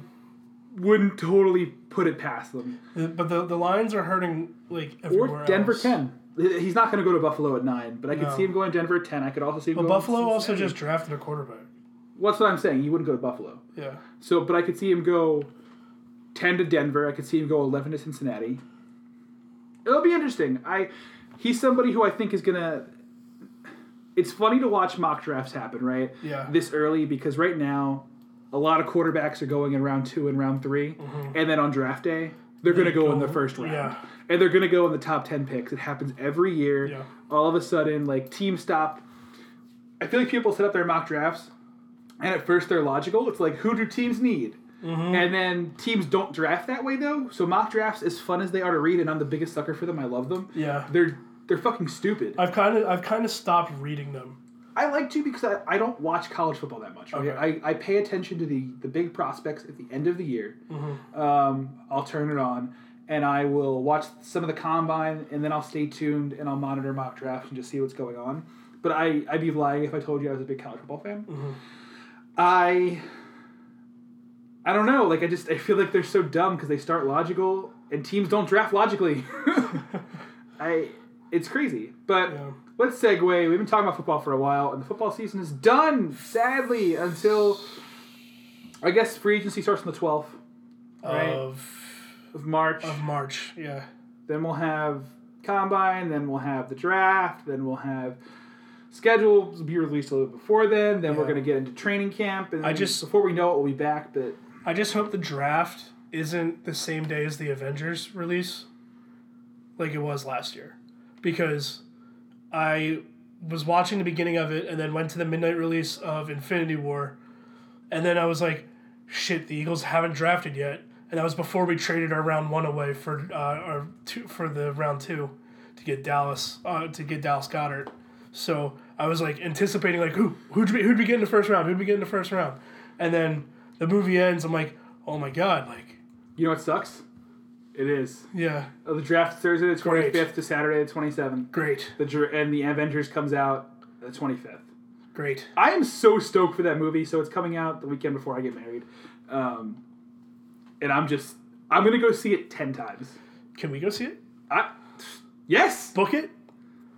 wouldn't totally put it past them. Uh, but the, the Lions are hurting like Or everywhere Denver else. ten. He's not going to go to Buffalo at nine, but I could No. see him going Denver at ten. I could also see him But. Buffalo also just drafted a quarterback. What's what I'm saying? He wouldn't go to Buffalo. Yeah. So, but I could see him go ten to Denver. I could see him go eleven to Cincinnati. It'll be interesting. I he's somebody who I think is gonna. It's funny to watch mock drafts happen, right? Yeah. This early because right now, a lot of quarterbacks are going in round two and round 3 and then on draft day they're gonna go, in the first round, yeah. and they're gonna go in the top ten picks. It happens every year. Yeah. All of a sudden, like teams stop. I feel like people set up their mock drafts and at first they're logical. It's like, who do teams need? Mm-hmm. And then teams don't draft that way though. So mock drafts, as fun as they are to read, and I'm the biggest sucker for them. I love them. Yeah. They're they're fucking stupid. I've kind of I've kind of stopped reading them. I like to because I, I don't watch college football that much. Right? Okay. I, I pay attention to the the big prospects at the end of the year. Mm-hmm. Um, I'll turn it on and I will watch some of the combine, and then I'll stay tuned and I'll monitor mock drafts and just see what's going on. But I I'd be lying if I told you I was a big college football fan. Mm-hmm. I I don't know. Like I just I feel like they're so dumb because they start logical and teams don't draft logically. I it's crazy. But Yeah. Let's segue. We've been talking about football for a while, and the football season is done. Sadly, until I guess free agency starts on the twelfth Right. Of of March. of March. Yeah. Then we'll have combine. Then we'll have the draft. Then we'll have schedules be released a little before then. Then we're gonna get into training camp, and I just- before we know it, we'll be back. But I just hope the draft isn't the same day as the Avengers release, like it was last year, because I was watching the beginning of it and then went to the midnight release of Infinity War, and then I was like, "Shit, the Eagles haven't drafted yet," and that was before we traded our round one away for uh, our two for the round two to get Dallas uh, to get Dallas Goedert. So I was like anticipating like who who'd be, who'd be get in the first round? Who'd be get in the first round? And then the movie ends. I'm like, oh my god, like you know what sucks? It is yeah, uh, the draft Thursday the twenty fifth to Saturday the twenty seventh. great, The dr- and the Avengers comes out the twenty fifth. great. I am so stoked for that movie. So it's coming out the weekend before I get married, um, and I'm just I'm gonna go see it ten times. Can we go see it? I, yes, Book it?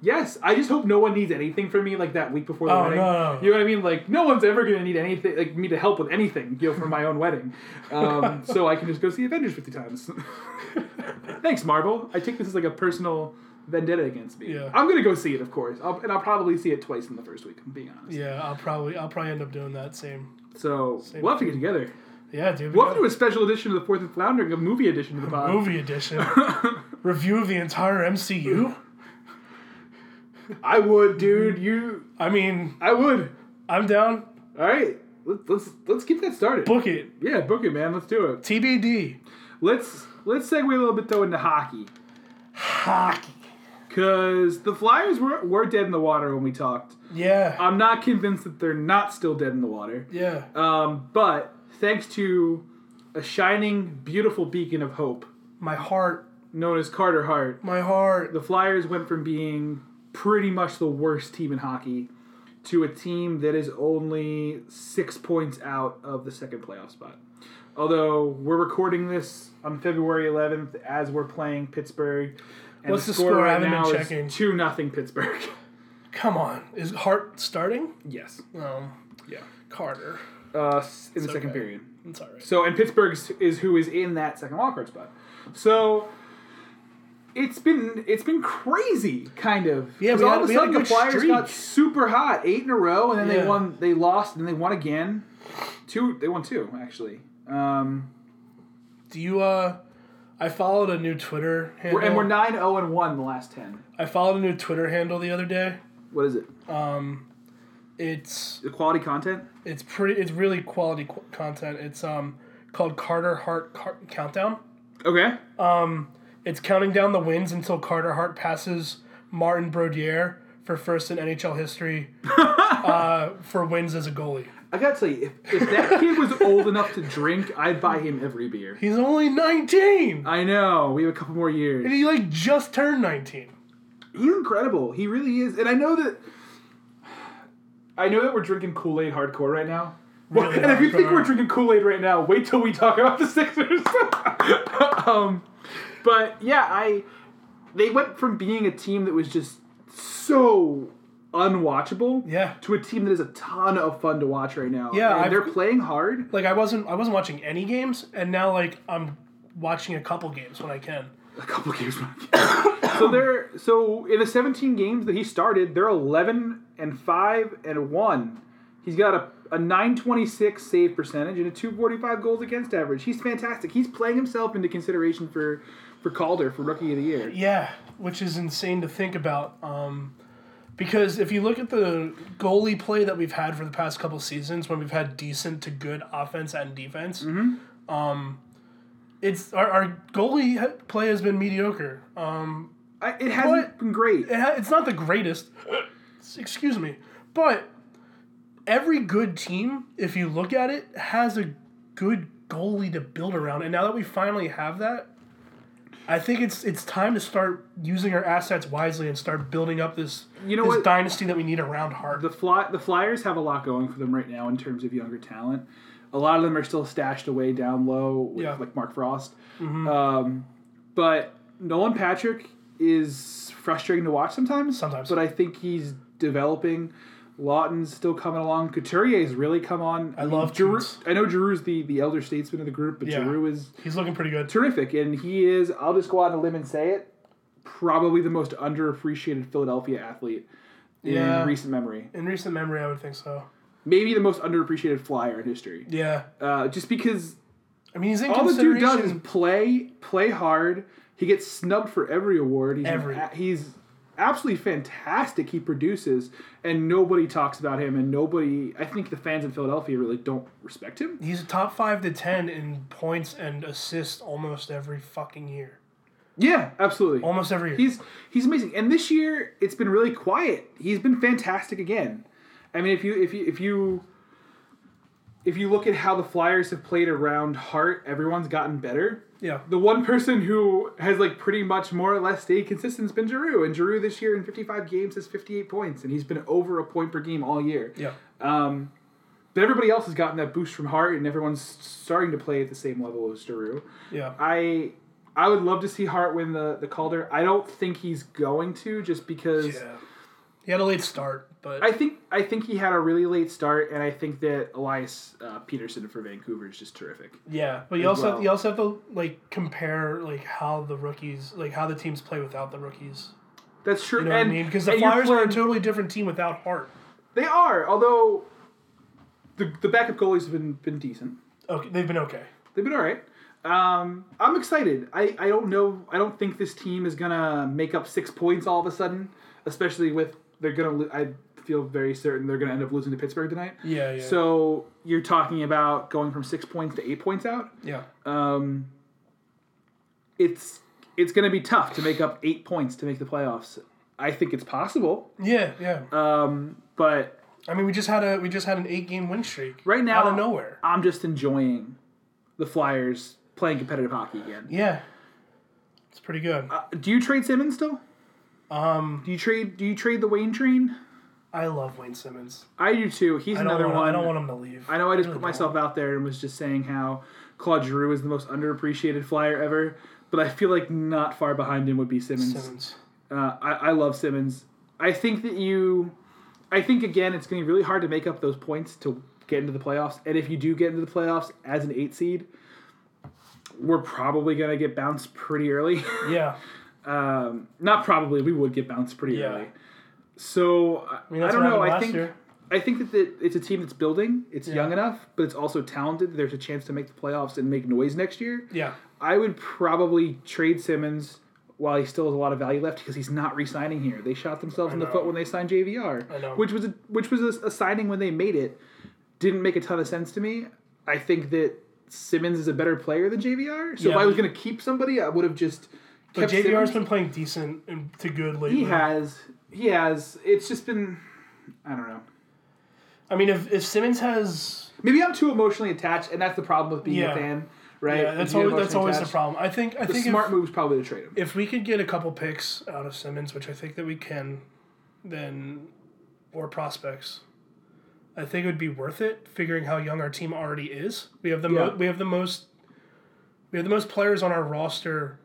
Yes. I just hope no one needs anything from me like that week before the Oh, wedding. no. You know what I mean? Like no one's ever gonna need anything like me to help with anything, you know, for my own wedding. Um, so I can just go see Avengers fifty times. Thanks, Marvel. I take this as like a personal vendetta against me. Yeah. I'm gonna go see it, of course, I'll, and I'll probably see it twice in the first week. I'm being honest. Yeah, I'll probably I'll probably end up doing that same. So Same we'll have to get together. Yeah, dude. we We'll have to do a special edition of the Fourth and Floundering, a movie edition of the pod. movie edition review of the entire MCU. I would, dude. You, I mean, I would. I'm down. All right. let's let's let's get that started. Book it. Yeah, book it, man. Let's do it. TBD. Let's let's segue a little bit though into hockey, Hockey. cause the Flyers were were dead in the water when we talked. Yeah. I'm not convinced that they're not still dead in the water. yeah. Um, but thanks to a shining, beautiful beacon of hope My heart. known as Carter Hart, My heart. the Flyers went from being pretty much the worst team in hockey to a team that is only six points out of the second playoff spot. Although we're recording this on February 11th as we're playing Pittsburgh. And What's the score? I haven't been checking. is 2 nothing Pittsburgh. Come on. Is Hart starting? yes. Um, Yeah. Carter. Uh, in the It's second period. It's all right. So, and Pittsburgh is who is in that second wildcard spot. So, it's been it's been crazy, kind of. Yeah, we all had- of a had a sudden the Flyers streak. got super hot, eight in a row, and then they won. They lost, and they won again. Two, they won two actually. Um, Do you, uh, I followed a new Twitter handle. we're, and we're nine zero and one the last ten. I followed a new Twitter handle the other day. What is it? Um, it's The quality content. it's pretty. It's really quality qu- content. It's um called Carter Hart Car- Countdown. Okay. It's counting down the wins until Carter Hart passes Martin Brodeur for first in NHL history uh, for wins as a goalie. I gotta tell you, if, if that kid was old enough to drink, I'd buy him every beer. He's only 19, I know. We have a couple more years. and he like just turned 19. He's incredible. He really is. And I know that I know that we're drinking Kool-Aid hardcore right now. Well, Really and if you think we're drinking Kool-Aid right now, wait till we talk about the Sixers. um, but yeah, I they went from being a team that was just so unwatchable Yeah. to a team that is a ton of fun to watch right now. Yeah, they're playing hard. Like I wasn't I wasn't watching any games, and now like I'm watching a couple games when I can. a couple games back. so they're so in the 17 games that he started, they're 11 and 5 and 1. He's got a, a 926 save percentage and a 245 goals against average. He's fantastic. He's playing himself into consideration for for Calder for rookie of the year. Yeah, which is insane to think about. Um, because if you look at the goalie play that we've had for the past couple seasons, when we've had decent to good offense and defense, um, it's our, our goalie play has been mediocre. Um, I, it hasn't been great. it ha- it's not the greatest. Excuse me, but every good team, if you look at it, has a good goalie to build around. And now that we finally have that, I think it's it's time to start using our assets wisely and start building up this You know this what? dynasty that we need around Hart. The fly the Flyers have a lot going for them right now in terms of younger talent. A lot of them are still stashed away down low, with, Yeah. Mm-hmm. like Mark Frost. Um, but Nolan Patrick is frustrating to watch sometimes. Sometimes. but I think he's developing. Laughton's still coming along. Couturier's really come on. I love Giroux. I know Giroux's the the elder statesman of the group, but Yeah. Giroux is He's looking pretty good. terrific, and he is. I'll just go out on a limb and say it. Probably the most underappreciated Philadelphia athlete in Yeah. recent memory In recent memory, I would think so. maybe the most underappreciated flyer in history. Yeah, Uh, just because I mean he's in all the dude does is play, play hard. He gets snubbed for every award. He's Every. he's absolutely fantastic. He produces, and nobody talks about him. And nobody, I think the fans in Philadelphia really don't respect him. He's a top five to ten in points and assists almost every fucking year. Yeah, absolutely. Almost every year. He's he's amazing. And this year it's been really quiet. He's been fantastic again. I mean, if you if you if you if you look at how the Flyers have played around Hart, everyone's gotten better. yeah. The one person who has like pretty much more or less stayed consistent has been Giroux, and Giroux this year in 55 games has 58 points, and he's been over a point per game all year. Yeah. Um, but everybody else has gotten that boost from Hart, and everyone's starting to play at the same level as Giroux. Yeah. I I would love to see Hart win the the Calder. I don't think he's going to, just because Yeah. He had a late start, but I think I think he had a really late start, and I think that Elias uh, Pettersson for Vancouver is just terrific. yeah. But you also well. have, you also have to like compare like how the rookies like how the teams play without the rookies. That's true. You know what I mean? Because the and Flyers are a totally different team without Hart. They are, although the the backup goalies have been been decent. Okay, they've been okay. They've been all right. Um, I'm excited. I, I don't know. I don't think this team is gonna make up six points all of a sudden, especially with they're gonna. I feel very certain they're going to end up losing to Pittsburgh tonight. Yeah, yeah. So you're talking about going from six points to eight points out. yeah. Um, it's it's going to be tough to make up eight points to make the playoffs. I think it's possible, Yeah, yeah. um, but I mean, we just had a we just had an eight game win streak right now out of nowhere. I'm just enjoying the Flyers playing competitive hockey again. Yeah, it's pretty good. Uh, do you trade Simmonds still? Um, Do you trade Do you trade the Wayne train? I love Wayne Simmonds. I do too. He's I don't another want. one. I don't want him to leave. I know I just really put myself don't. out there and was just saying how Claude Giroux is the most underappreciated flyer ever, but I feel like not far behind him would be Simmonds. Simmonds. Uh, I, I love Simmonds. I think that you, I think again, it's going to be really hard to make up those points to get into the playoffs. And if you do get into the playoffs as an eight seed, we're probably going to get bounced pretty early. Yeah, um, not probably, we would get bounced pretty Yeah. early. So I, mean I don't know. I think year. I think that the, it's a team that's building. It's Yeah. young enough, but it's also talented. There's a chance to make the playoffs and make noise next year. Yeah, I would probably trade Simmonds while he still has a lot of value left because he's not re-signing here. They shot themselves I in the foot when they signed JVR, I know. which was a, which was a, a signing when they made it. Didn't make a ton of sense to me. I think that Simmonds is a better player than JVR. So Yeah, if I was going to keep somebody, I would have just. but JVR's Simmonds. been playing decent and to good lately. He has. He has. It's just been. I don't know. I mean, if if Simmonds has, Maybe I'm too emotionally attached, and that's the problem with being Yeah. a fan, right? yeah, that's always that's emotionally always the attached, problem. I think I The think smart if, move is probably to trade him. if we could get a couple picks out of Simmonds, which I think that we can, then or prospects, I think it would be worth it. Figuring how young our team already is, we have the Yeah. mo- we have the most we have the most players on our roster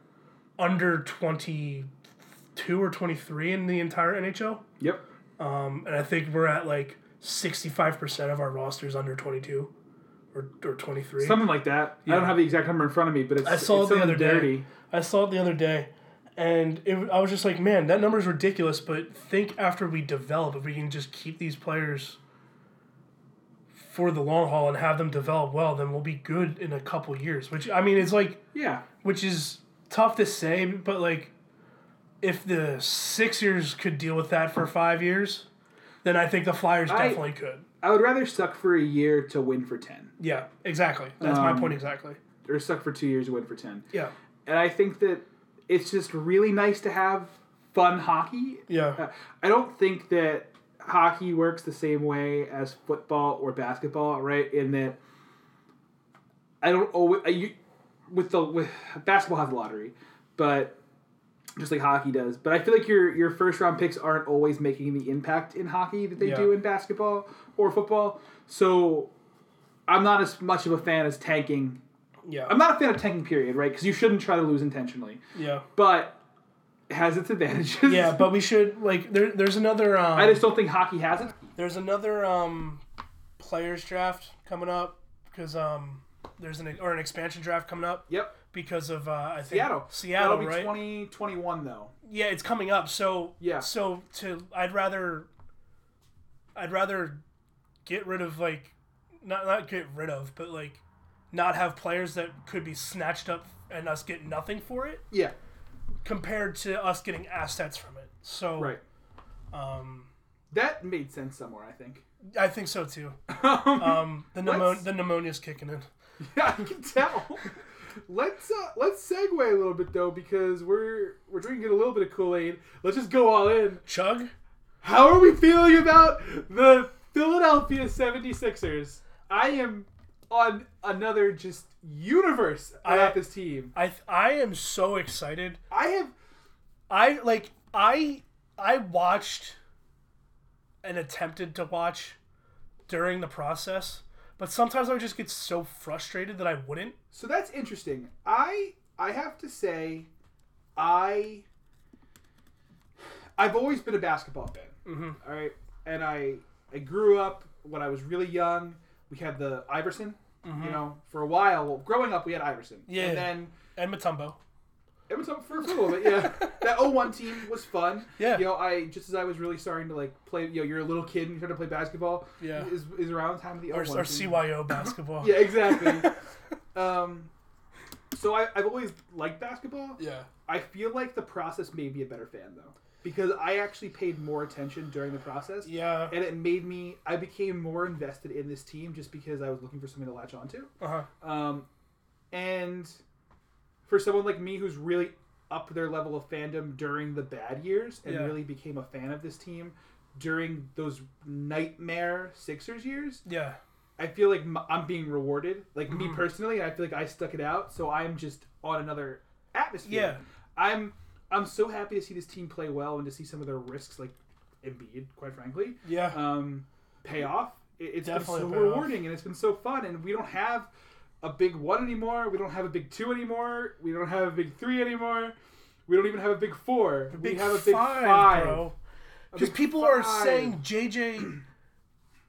under twenty two or twenty three in the entire NHL. Yep. Um, and I think we're at like sixty five percent of our rosters under twenty two, or or twenty three. Something like that. I don't have the exact number in front of me, but it's I saw it's it the other day. I saw it the other day, and it, I was just like, man, that number is ridiculous. But think after we develop, if we can just keep these players for the long haul and have them develop well, then we'll be good in a couple years. Which I mean, it's like, Yeah. which is tough to say, but like, if the Sixers could deal with that for five years, then I think the Flyers I- definitely could. I would rather suck for a year to win for 10, Yeah, exactly. That's my Um, point exactly. or suck for two years to win for 10. Yeah, And I think that it's just really nice to have fun hockey. yeah, Uh, I don't think that hockey works the same way as football or basketball, right? In that I don't always you with the with basketball has a lottery, but just like hockey does. But I feel like your your first round picks aren't always making the impact in hockey that they Yeah. do in basketball or football. So I'm not as much of a fan as tanking. yeah, I'm not a fan of tanking, period, right? Because you shouldn't try to lose intentionally. yeah. But it has its advantages. Yeah, but we should like there. There's another. Um, I just don't think hockey has it. there's another um, players draft coming up because um, there's an or an expansion draft coming up Yep. Because of uh, I think Seattle. Seattle, That'll be right? 2021 though. Yeah, it's coming up. So Yeah. So to I'd rather. I'd rather get rid of like, not not get rid of, but like, not have players that could be snatched up and us get nothing for it Yeah. compared to us getting assets from it. So Right. um, That made sense somewhere, I think. I think so too. um, the pneumonia, the pneumonia's kicking in. yeah, I can tell. Let's uh, let's segue a little bit though because we're we're drinking a little bit of Kool Aid. Let's just go all in. Chug. How are we feeling about the Philadelphia 76ers? I am on another just universe I- about this team. I I am so excited. I have I like I I watched and attempted to watch during the process, but sometimes I would just get so frustrated that I wouldn't. So that's interesting. I I have to say, I I've always been a basketball fan. Mm-hmm. all right, and I I grew up when I was really young. We had the Iverson. You know, for a while, well, growing up, we had Iverson. Mm-hmm. Yeah. And then And Mutombo. It was up for a little bit. Yeah, that 01 team was fun. Yeah. You know, I just as I was really starting to like play. You know, you're a little kid and you're trying to play basketball. Yeah. Is, is around the time of the Or, 01 or team. CYO basketball. Yeah, exactly. um, so I, I've always liked basketball. Yeah. I feel like the process made me a better fan though. because I actually paid more attention during the process. Yeah. And it made me, I became more invested in this team just because I was looking for something to latch onto. Uh huh. Um, and for someone like me who's really up their level of fandom during the bad years and Yeah. really became a fan of this team during those nightmare Sixers years, Yeah. I feel like I'm being rewarded. Like me Mhm. personally, I feel like I stuck it out, so I'm just on another atmosphere. Yeah. I'm I'm so happy to see this team play well and to see some of their risks, like Embiid, quite frankly, Yeah. um, pay off. It, it's Definitely been so rewarding and it's been so fun. And we don't have a big one anymore. We don't have a big two anymore. We don't have a big three anymore. We don't even have a big four. A big we have a big five, five. bro. Because people are saying JJ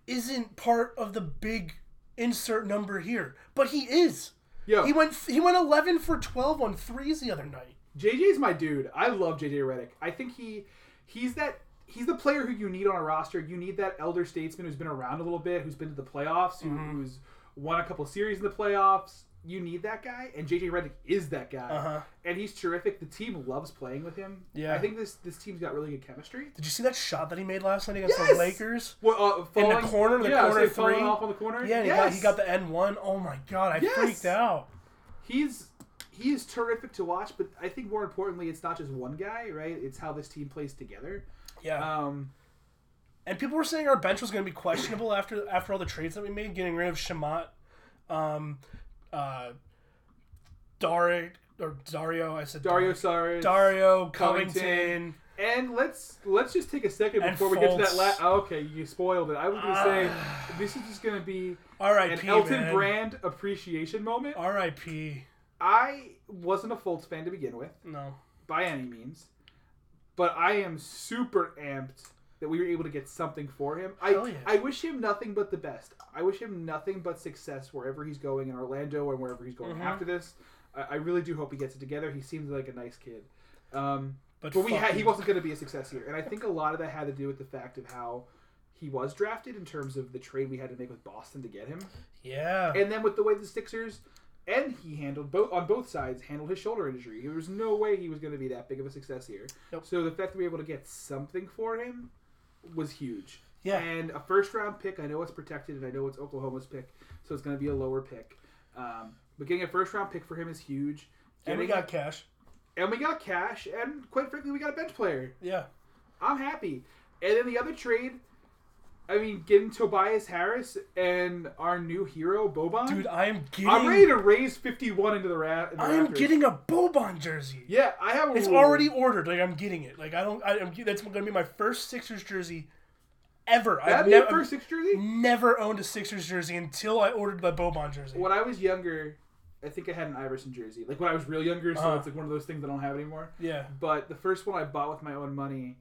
isn't part of the big insert number here, but he is. Yo, He went he went 11 for 12 on threes the other night. JJ's my dude. I love JJ Redick. I think he he's that he's the player who you need on a roster. You need that elder statesman who's been around a little bit, who's been to the playoffs, Mm-hmm. who's won a couple series in the playoffs. You need that guy, and JJ Redick is that guy, Uh-huh. and he's terrific. The team loves playing with him. Yeah. I think this this team's got really good chemistry. Did you see that shot that he made last night against Yes! the Lakers? Well, uh, In the corner, the yeah, corner falling three. off on the corner. Yeah, and he, got, he got the N one. Oh my god, I Yes! freaked out. he's he is terrific to watch, but I think more importantly, it's not just one guy, right? It's how this team plays together. Yeah. Um, And people were saying our bench was going to be questionable after after all the trades that we made, getting rid of Shamet, um, uh, Dario or Dario. I said Dario Saric, Dario Covington. Covington. And let's let's just take a second And before we get to that. Fultz. La- oh, okay, you spoiled it. I was gonna say this is just gonna be an R.I.P. Elton man. Brand appreciation moment. R.I.P. I wasn't a Fultz fan to begin with, No. by any means, but I am super amped that we were able to get something for him. I yeah. I wish him nothing but the best. I wish him nothing but success wherever he's going in Orlando and wherever he's going Mhm. after this. I, I really do hope he gets it together. He seems like a nice kid. Um, But, but we had, he wasn't going to be a success here, and I think a lot of that had to do with the fact of how he was drafted in terms of the trade we had to make with Boston to get him, Yeah. and then with the way the Sixers and he handled both on both sides handled his shoulder injury. There was no way he was going to be that big of a success here. Nope. So the fact that we were able to get something for him was huge. Yeah. And a first round pick, I know it's protected, and I know it's Oklahoma's pick, so it's going to be a lower pick. Um, but getting a first round pick for him is huge. and we got cash. and we got cash, and quite frankly, we got a bench player. Yeah. I'm happy. And then the other trade, I mean, getting Tobias Harris and our new hero Boban. Dude, I am getting. I'm ready to raise 51 into the rat. I am getting a Boban jersey. Yeah, I have. A It's already ordered. Like I'm getting it. Like I don't. I, I'm, that's going to be my first Sixers jersey ever. That'd I've never, first six jersey. never owned a Sixers jersey until I ordered the Boban jersey. When I was younger, I think I had an Iverson jersey. Like when I was real younger, so Uh-huh. it's like one of those things I don't have anymore. Yeah. But the first one I bought with my own money.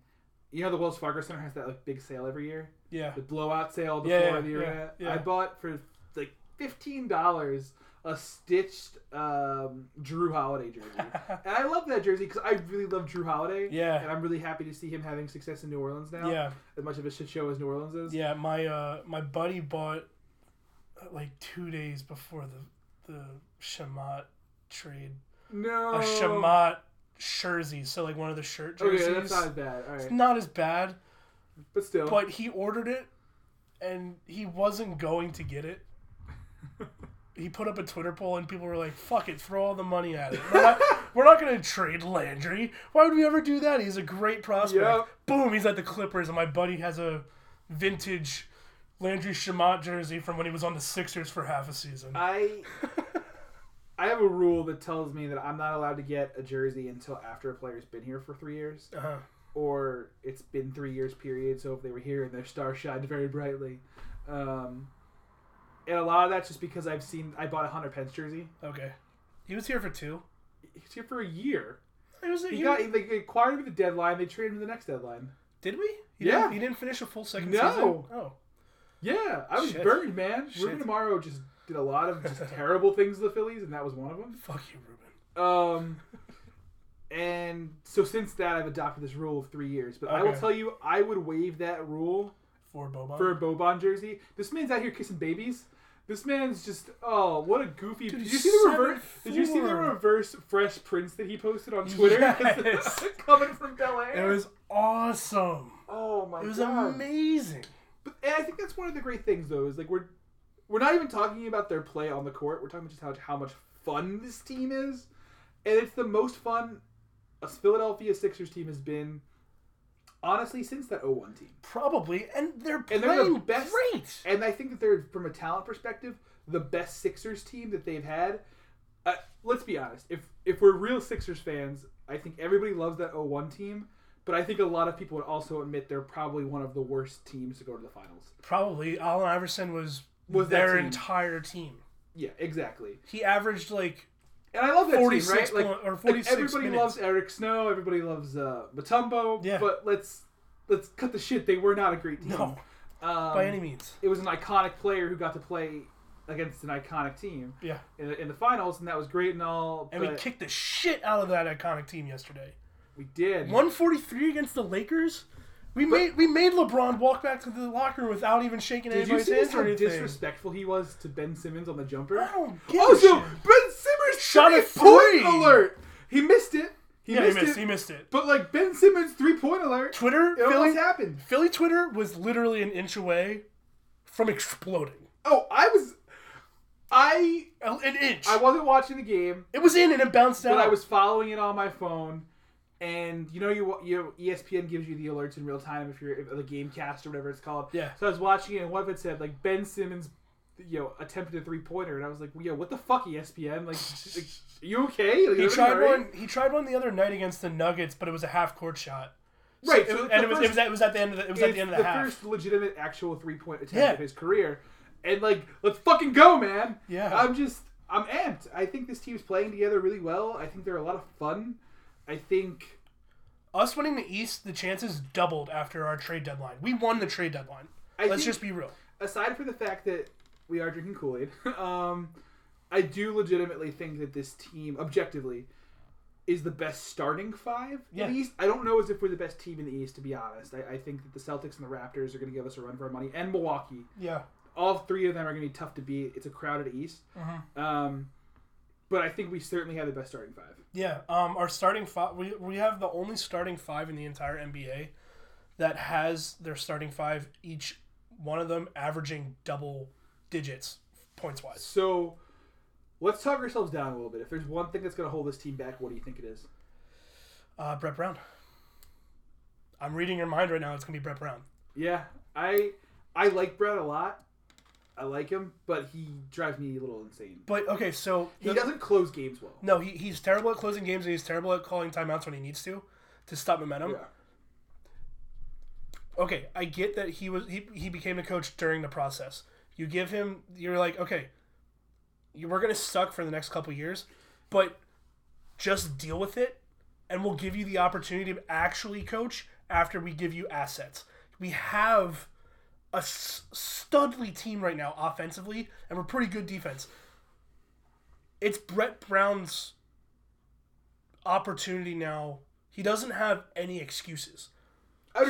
You know the Wells Fargo Center has that like big sale every year, Yeah. the blowout sale before Yeah, yeah, the yeah, yeah. I bought for like fifteen dollars a stitched um, Jrue Holiday jersey, and I love that jersey because I really love Jrue Holiday. Yeah. and I'm really happy to see him having success in New Orleans now. Yeah. as much of a shit show as New Orleans is. Yeah. My uh my buddy bought uh, like two days before the the Shamet trade No, a Shamet jersey. So like one of the shirt jerseys. Okay, jerseys. that's not bad. All It's not as bad, but still. but he ordered it, and he wasn't going to get it. he put up a Twitter poll and people were like, "Fuck it, throw all the money at it. We're not, we're not going to trade Landry. Why would we ever do that? He's a great prospect. Yep. Boom, he's at the Clippers, and my buddy has a vintage Landry Shamet jersey from when he was on the Sixers for half a season. I I have a rule that tells me that I'm not allowed to get a jersey until after a player's been here for three years, Uh-huh. or it's been three years period. So if they were here and their star shined very brightly, um, and a lot of that's just because I've seen I bought a Hunter Pence jersey. Okay, he was here for two. He's here for a year. He was, He he- got they acquired him the deadline. They traded him the next deadline. did we? He Yeah. Didn't, he didn't finish a full second No. season. Oh. Yeah, I was Shit. burned, man. Shit. Ruben Amaro just did a lot of just terrible things to the Phillies, and that was one of them. Fuck you, Ruben. Um, and so since that, I've adopted this rule of three years. But I will Okay. tell you, I would waive that rule For Boban. for a Boban jersey. This man's out here kissing babies. This man's just oh, what a goofy. Dude, did you he's see the reverse? Did you see the 7'4". reverse Fresh Prince that he posted on Twitter? Yes. Coming from Bel Air. It was awesome. oh my god. It was god. amazing. But and I think that's one of the great things though is like we're we're not even talking about their play on the court. We're talking just how how much fun this team is, and it's the most fun a Philadelphia Sixers team has been. Honestly, since that 01 team. Probably, and they're And playing they're the best- great. And I think that they're, from a talent perspective, the best Sixers team that they've had. Uh, let's be honest. If if we're real Sixers fans, I think everybody loves that 01 team. But I think a lot of people would also admit they're probably one of the worst teams to go to the finals. Probably, Allen Iverson was, Was their team. entire team. Yeah, exactly. He averaged like And I love that 46 team, right? Like, or like, everybody minutes. loves Eric Snow. Everybody loves uh, Mutombo. Yeah. But let's let's cut the shit. They were not a great team. no um, by any means. It was an iconic player who got to play against an iconic team Yeah, in the, in the finals, and that was great and all. and we kicked the shit out of that iconic team yesterday. we did. 143 against the Lakers. We made we made LeBron walk back to the locker room without even shaking Did you anybody's see hands how or anything. disrespectful he was to Ben Simmons on the jumper? I don't give Oh, so shit. Ben Simmons Shot a three-point three. alert. He missed it. He yeah, missed he missed. it. He missed it. But like Ben Simmons three point alert, Twitter, it almost Philly, happened. Philly Twitter was literally an inch away from exploding. Oh, I was, I An inch. I wasn't watching the game, it was in and it bounced out. but I was following it on my phone. And you know, you you E ESPN gives you the alerts in real time if you're if the game cast or whatever it's called. Yeah. So I was watching it, and one of it said like Ben Simmons, you know, attempted a three pointer, and I was like, yo, what the fuck, ESPN? Like, like you okay? Like, He tried right? one. He tried one the other night against the Nuggets, but it was a half court shot. So Right, it so it's and the it was, it first- was at, it was at the end of the, it was at the end of the, half. first legitimate actual three point attempt Yeah. of his career, and like, let's fucking go, man. Yeah. I'm just, I'm amped. I think this team's playing together really well. I think they're a lot of fun. I think, Us winning the East, the chances doubled after our trade deadline. We won the trade deadline. I Let's just be real. aside from the fact that we are drinking Kool Aid, um, I do legitimately think that this team, objectively, is the best starting five Yeah. in the East. I don't know as if we're the best team in the East, to be honest. I, I think that the Celtics and the Raptors are going to give us a run for our money, and Milwaukee. Yeah. all three of them are going to be tough to beat. It's a crowded East. Mm-hmm. Um, but I think we certainly have the best starting five. Yeah. Um, our starting five. We, we have the only starting five in the entire NBA that has their starting five each one of them averaging double digits points wise. So let's talk ourselves down a little bit. If there's one thing that's going to hold this team back, what do you think it is? Uh, Brett Brown. I'm reading your mind right now. It's gonna be Brett Brown. Yeah, I I like Brett a lot. I like him, but he drives me a little insane. But okay, so He the- doesn't close games well. No, he, he's terrible at closing games and he's terrible at calling timeouts when he needs to to stop momentum. Yeah. Okay, I get that he was he, he became a coach during the process. You give him you're like, okay, you, we're gonna suck for the next couple years, but just deal with it and we'll give you the opportunity to actually coach after we give you assets. We have a studly team right now offensively, and we're pretty good defense. It's Brett Brown's opportunity now. He doesn't have any excuses.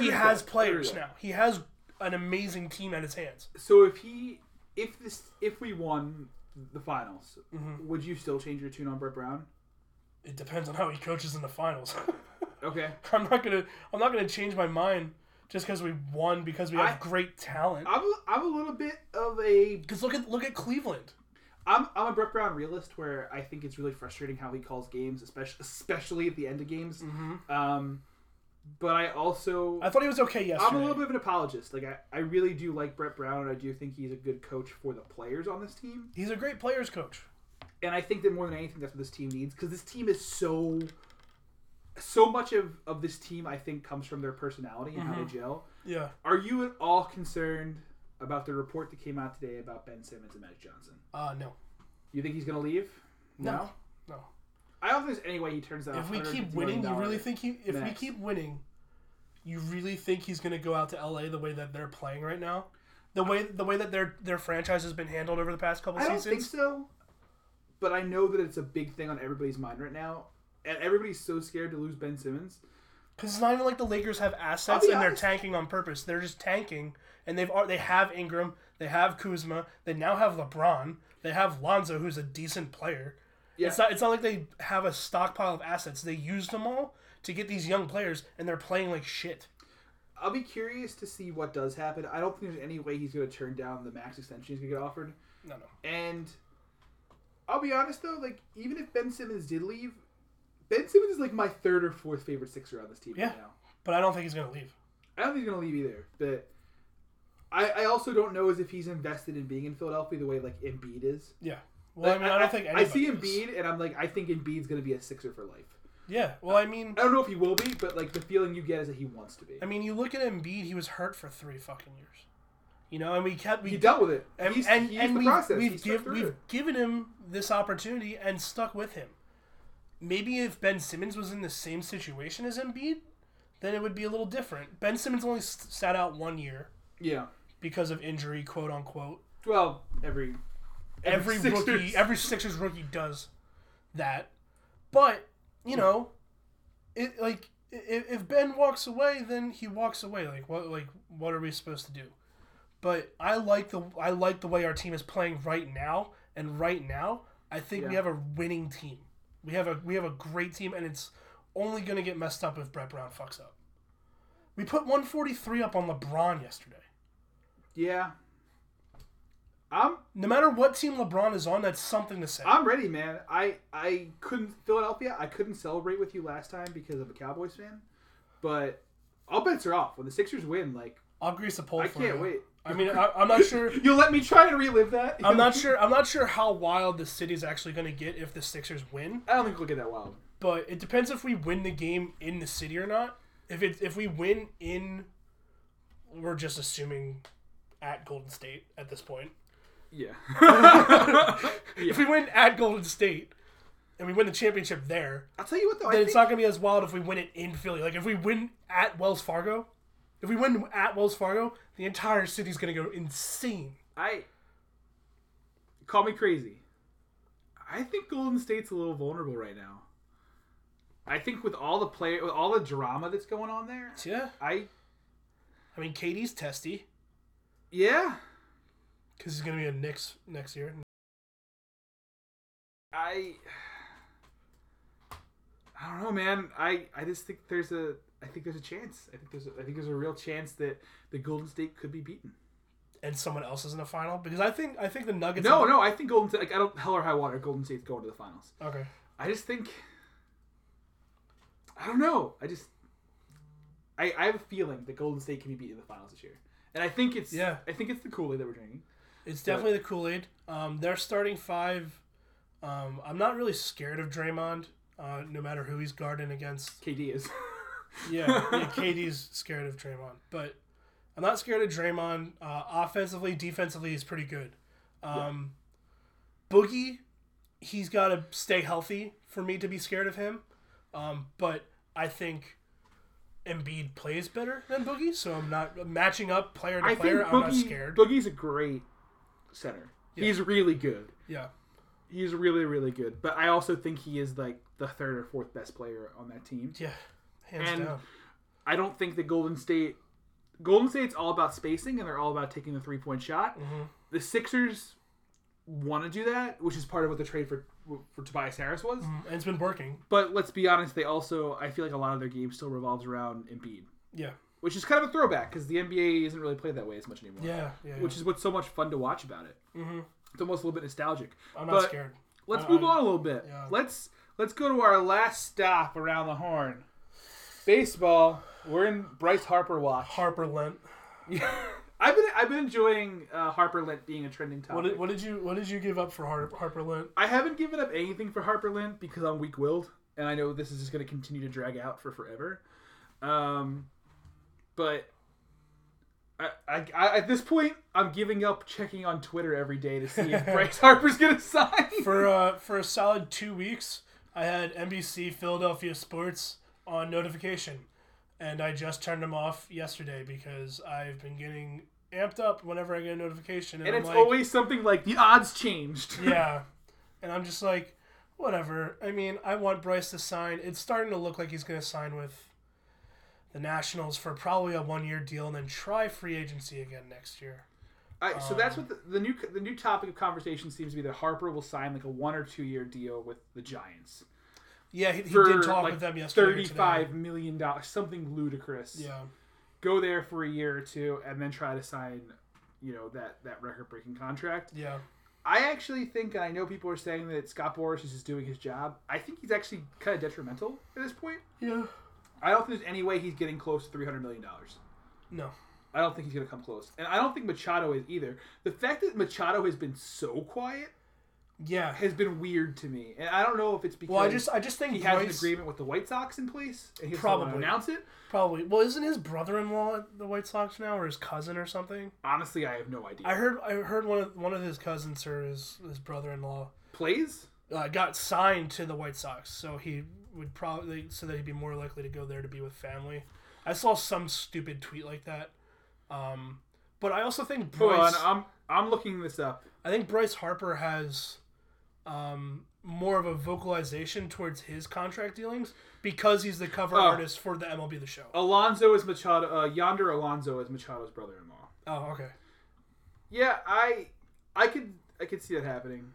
He has that. Players now. He has an amazing team at his hands. So if he if this if we won the finals, Mm-hmm. would you still change your tune on Brett Brown? It depends on how he coaches in the finals. Okay. I'm not gonna. I'm not gonna change my mind just because we won because we have I- great talent. I'm a, I'm a little bit of a Because look at look at Cleveland. I'm, I'm a Brett Brown realist where I think it's really frustrating how he calls games, especially especially at the end of games. Um, but I also I thought he was okay yesterday. I'm a little bit of an apologist. Like I, I really do like Brett Brown, and I do think he's a good coach for the players on this team. He's a great players coach. And I think that more than anything, that's what this team needs because this team is so so much of, of this team I think comes from their personality and how they gel. Yeah. Are you at all concerned about the report that came out today about Ben Simmons and Magic Johnson? Uh no. You think he's gonna leave? No. No. I don't think there's any way he turns down. If we keep winning, you really think he? If we keep winning, you really think he's gonna go out to LA the way that they're playing right now? The way the way that their their franchise has been handled over the past couple seasons? I don't think so, but I know that it's a big thing on everybody's mind right now, and everybody's so scared to lose Ben Simmons. Because it's not even like the Lakers have assets and they're tanking on purpose. They're just tanking, and they've they have Ingram, They have Kuzma. They now have LeBron. They have Lonzo, who's a decent player. Yeah. It's not. It's not like they have a stockpile of assets. They used them all to get these young players, and they're playing like shit. I'll be curious to see what does happen. I don't think there's any way he's going to turn down the max extension he's going to get offered. No, no. And I'll be honest though, like even if Ben Simmons did leave, Ben Simmons is like my third or fourth favorite Sixer on this team Yeah. right now. But I don't think he's gonna leave. I don't think he's gonna leave either. But I, I also don't know as if he's invested in being in Philadelphia the way like Embiid is. Yeah. Well, I mean, I, don't think I see anybody is. Embiid and I'm like I think Embiid's gonna be a Sixer for life. Yeah. Well, I mean, I don't know if he will be, but like the feeling you get is that he wants to be. I mean, you look at Embiid. He was hurt for three fucking years. You know, and we kept we he dealt with it. and he's, and, he's and the we've, process. we've, give, we've given him this opportunity and stuck with him. Maybe if Ben Simmons was in the same situation as Embiid, then it would be a little different. Ben Simmons only s- sat out one year Yeah. because of injury, quote unquote. Well, every Every Sixers. rookie, every Sixers rookie does that. But you know, it like if, if Ben walks away, then he walks away. Like what? Like what are we supposed to do? But I like the I like the way our team is playing right now, and right now I think we have a winning team. We have a we have a great team, and it's only gonna get messed up if Brett Brown fucks up. We put 143 up on LeBron yesterday. yeah. I'm No matter what team LeBron is on, that's something to say. I'm ready, man. I I couldn't Philadelphia. I couldn't celebrate with you last time because of a Cowboys fan, but all bets are off when the Sixers win. Like I'll grease a pole I can't you. wait. I mean, I, I'm not sure. You'll let me try and relive that. I'm not sure. I'm not sure how wild the city's actually going to get if the Sixers win. I don't think we'll get that wild. But it depends if we win the game in the city or not. If it if we win in, we're just assuming at Golden State at this point. Yeah. If we win at Golden State and we win the championship there, I'll tell you what though. I then think, it's not going to be as wild if we win it in Philly. Like if we win at Wells Fargo, if we win at Wells Fargo, the entire city's going to go insane. I call me crazy. I think Golden State's a little vulnerable right now. I think with all the play, with all the drama that's going on there, Yeah. I I mean, KD's testy yeah, because he's going to be a Knicks next year. I I don't know, man. I I just think there's a I think there's a chance. I think there's a, I think there's a real chance that the Golden State could be beaten. and someone else is in the final because I think I think the Nuggets. No, no, I think Golden State. Like I don't hell or high water. Golden State's going to the finals. Okay. I just think I don't know. I just I I have a feeling that Golden State can be beaten in the finals this year, and I think it's Yeah. I think it's the Kool Aid that we're drinking. It's definitely the Kool Aid. Um, they're starting five. Um, I'm not really scared of Draymond, uh, no matter who he's guarding against. KD is. Yeah, yeah, KD's scared of Draymond, but I'm not scared of Draymond. Uh, offensively, defensively, he's pretty good. Um, Boogie, he's got to stay healthy for me to be scared of him. Um, but I think Embiid plays better than Boogie, so I'm not matching up player to I player. I'm not scared. Boogie's a great center. He's really good. yeah, He's really really good. But I also think he is like the third or fourth best player on that team. yeah, hands And down. I don't think that Golden State Golden State's all about spacing and they're all about taking the three point shot. Mm-hmm. The Sixers want to do that, which is part of what the trade for for Tobias Harris was. And it's been working. But let's be honest, they also I feel like a lot of their game still revolves around Embiid, Yeah, which is kind of a throwback because the NBA isn't really played that way as much anymore. yeah, yeah. Which is what's so much fun to watch about it. hmm It's almost a little bit nostalgic. I'm not but- scared. Let's I- move I- on a little bit. yeah. Let's let's go to our last stop around the horn. Baseball. We're in Bryce Harper watch. Harper Lent. Yeah. I've been I've been enjoying uh, Harper Lent being a trending topic. What did, what did you what did you give up for Har- Harper Lent? I haven't given up anything for Harper Lent because I'm weak willed, and I know this is just going to continue to drag out for forever. Um, but I, I, I, at this point, I'm giving up checking on Twitter every day to see if Bryce Harper's going to sign. For uh, for a solid two weeks, I had NBC Philadelphia Sports on notification, and I just turned them off yesterday because I've been getting amped up whenever I get a notification, and, and it's like, always something like the odds changed. yeah, and I'm just like, whatever. I mean, I want Bryce to sign. It's starting to look like he's going to sign with the Nationals for probably a one year deal and then try free agency again next year. I, so that's um, what the, the new the new topic of conversation seems to be that Harper will sign like a one or two year deal with the Giants Yeah, he, he did talk like with them yesterday. or thirty today. five million dollars, something ludicrous. Yeah. go there for a year or two and then try to sign, you know, that that record breaking contract. Yeah. I actually think, and I know people are saying that Scott Boras is just doing his job. I think he's actually kind of detrimental at this point. Yeah. I don't think there's any way he's getting close to three hundred million dollars. No. I don't think he's going to come close, and I don't think Machado is either. The fact that Machado has been so quiet Yeah. has been weird to me, and I don't know if it's because Well, I just I just think he has an agreement with the White Sox in place, and he's Probably. announce it. Probably. Well, isn't his brother-in-law at the White Sox now, or his cousin or something? Honestly, I have no idea. I heard I heard one of one of his cousins or his his brother-in-law Plays? uh, got signed to the White Sox, so he would probably so that he'd be more likely to go there to be with family. I saw some stupid tweet like that. Um, but I also think Hold on, Bryce, I'm I'm looking this up. I think Bryce Harper has um, more of a vocalization towards his contract dealings because he's the cover Oh. artist for the MLB The Show. Alonso is Machado. Uh, Yonder Alonso is Machado's brother-in-law. Oh, okay. Yeah, I I could I could see that happening.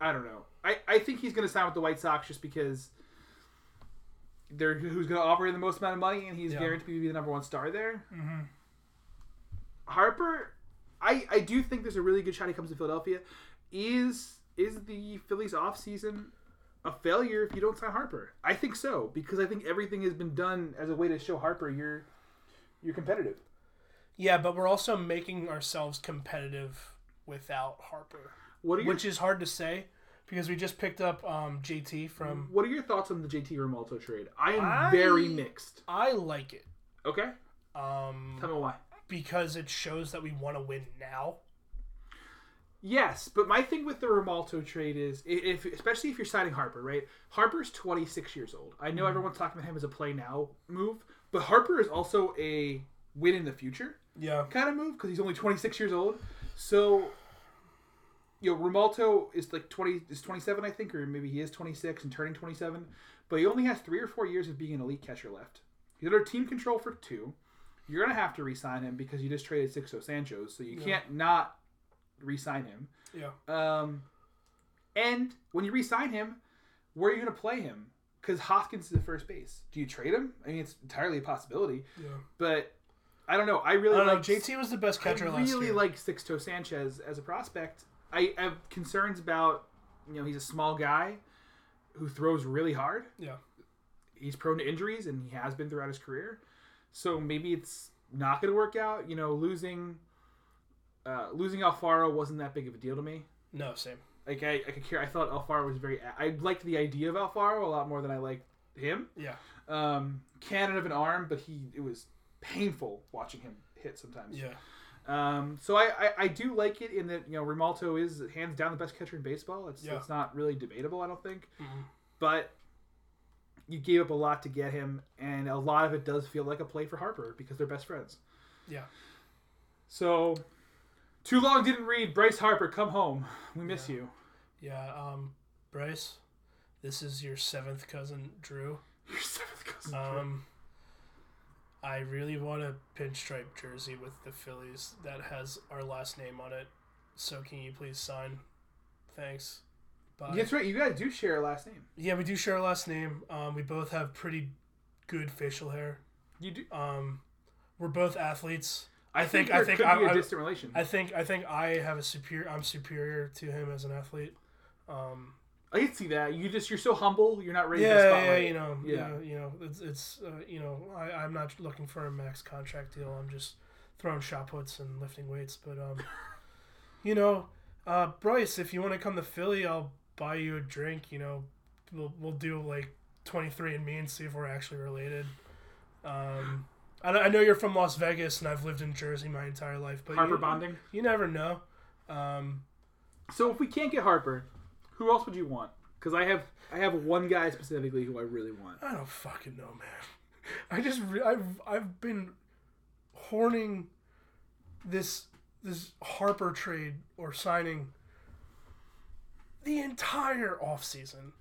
I don't know. I, I think he's going to sign with the White Sox just because they're who's going to offer him the most amount of money, and he's Yeah. guaranteed to be the number one star there. hmm Harper, I I do think there's a really good shot he comes to Philadelphia. Is is the Phillies off season a failure if you don't sign Harper? I think so because I think everything has been done as a way to show Harper you're you're competitive. Yeah, but we're also making ourselves competitive without Harper, What are your which is hard to say because we just picked up um, JT from. What are your thoughts on the JT Realmuto trade? I am I- very mixed. I like it Okay, um, tell me why. because it shows that we want to win now. Yes, but my thing with the Realmuto trade is, if especially if you're signing Harper, right? Harper's 26 years old. I know mm-hmm. everyone's talking about him as a play now move, but Harper is also a win in the future Yeah, kind of move because he's only 26 years old. So, you know, Realmuto is like 20 is 27, I think, or maybe he is 26 and turning 27, but he only has three or four years of being an elite catcher left. He's under team control for two. You're gonna have to re-sign him because you just traded Sixto Sanchez, so you can't not re-sign him. yeah, Um, and when you re-sign him, where are you going to play him? Because Hoskins is the first base. Do you trade him? I mean, it's entirely a possibility. yeah. But I don't know. I I really don't know. like JT was the best catcher I last really year. like Sixto Sanchez as a prospect. I have concerns about you know he's a small guy who throws really hard. yeah, He's prone to injuries, and he has been throughout his career. So maybe it's not going to work out. You know, losing uh, losing Alfaro wasn't that big of a deal to me. no, same. Like I, I could care. I thought Alfaro was very. I liked the idea of Alfaro a lot more than I liked him. Yeah, Um, cannon of an arm, but he it was painful watching him hit sometimes. yeah, Um, so I, I, I do like it in that you know Realmuto is hands down the best catcher in baseball. It's Yeah. it's not really debatable. I don't think, Mhm. but you gave up a lot to get him, and a lot of it does feel like a play for Harper because they're best friends. yeah. So, too long didn't read. Bryce Harper, come home. We miss you. Yeah, um, Bryce, this is your seventh cousin, Drew. Your seventh cousin. Um, I really want a pinstripe jersey with the Phillies that has our last name on it. So can you please sign? Thanks. Bye. That's right. You guys do share a last name. Yeah, we do share a last name. Um, we both have pretty good facial hair. You do. Um, we're both athletes. I, think- think, I think I- a I- distant relation. I think I think I have a superior. I'm superior to him as an athlete. Um, I can see that. You just you're so humble. You're not ready for the yeah, yeah, you know, Yeah. yeah, you know, it's it's uh, you know, I I'm not looking for a max contract deal. I'm just throwing shot puts and lifting weights. But um, you know, uh, Bryce, if you want to come to Philly, I'll buy you a drink. You know, we'll we'll do like 23 and me and see if we're actually related. Um, I, know- I know you're from Las Vegas and I've lived in Jersey my entire life, but Harper you, bonding. You never know. Um, So if we can't get Harper, who else would you want? Because I have I have one guy specifically who I really want. I don't fucking know, man. I just re- I've I've been horning this this Harper trade or signing the entire offseason.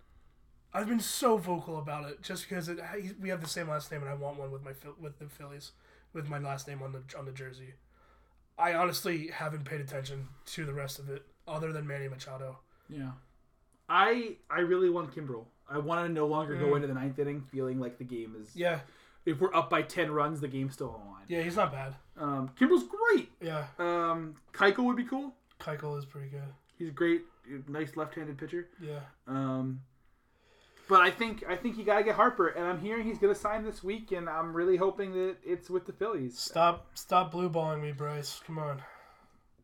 I've been so vocal about it just because it, we have the same last name and I want one with my with the Phillies with my last name on the on the jersey. I honestly haven't paid attention to the rest of it, other than Manny Machado. Yeah. I I really want Kimbrel. I want to no longer go Mm. into the ninth inning feeling like the game is. Yeah, If we're up by ten runs, the game's still on. yeah, he's not bad. Um, Kimbrel's great. Yeah, Um, Keuchel would be cool. Keuchel is pretty good. He's a great, nice left-handed pitcher. Yeah, Um, but I think I think you gotta get Harper, and I'm hearing he's gonna sign this week, and I'm really hoping that it's with the Phillies. stop, stop blue balling me, Bryce. Come on.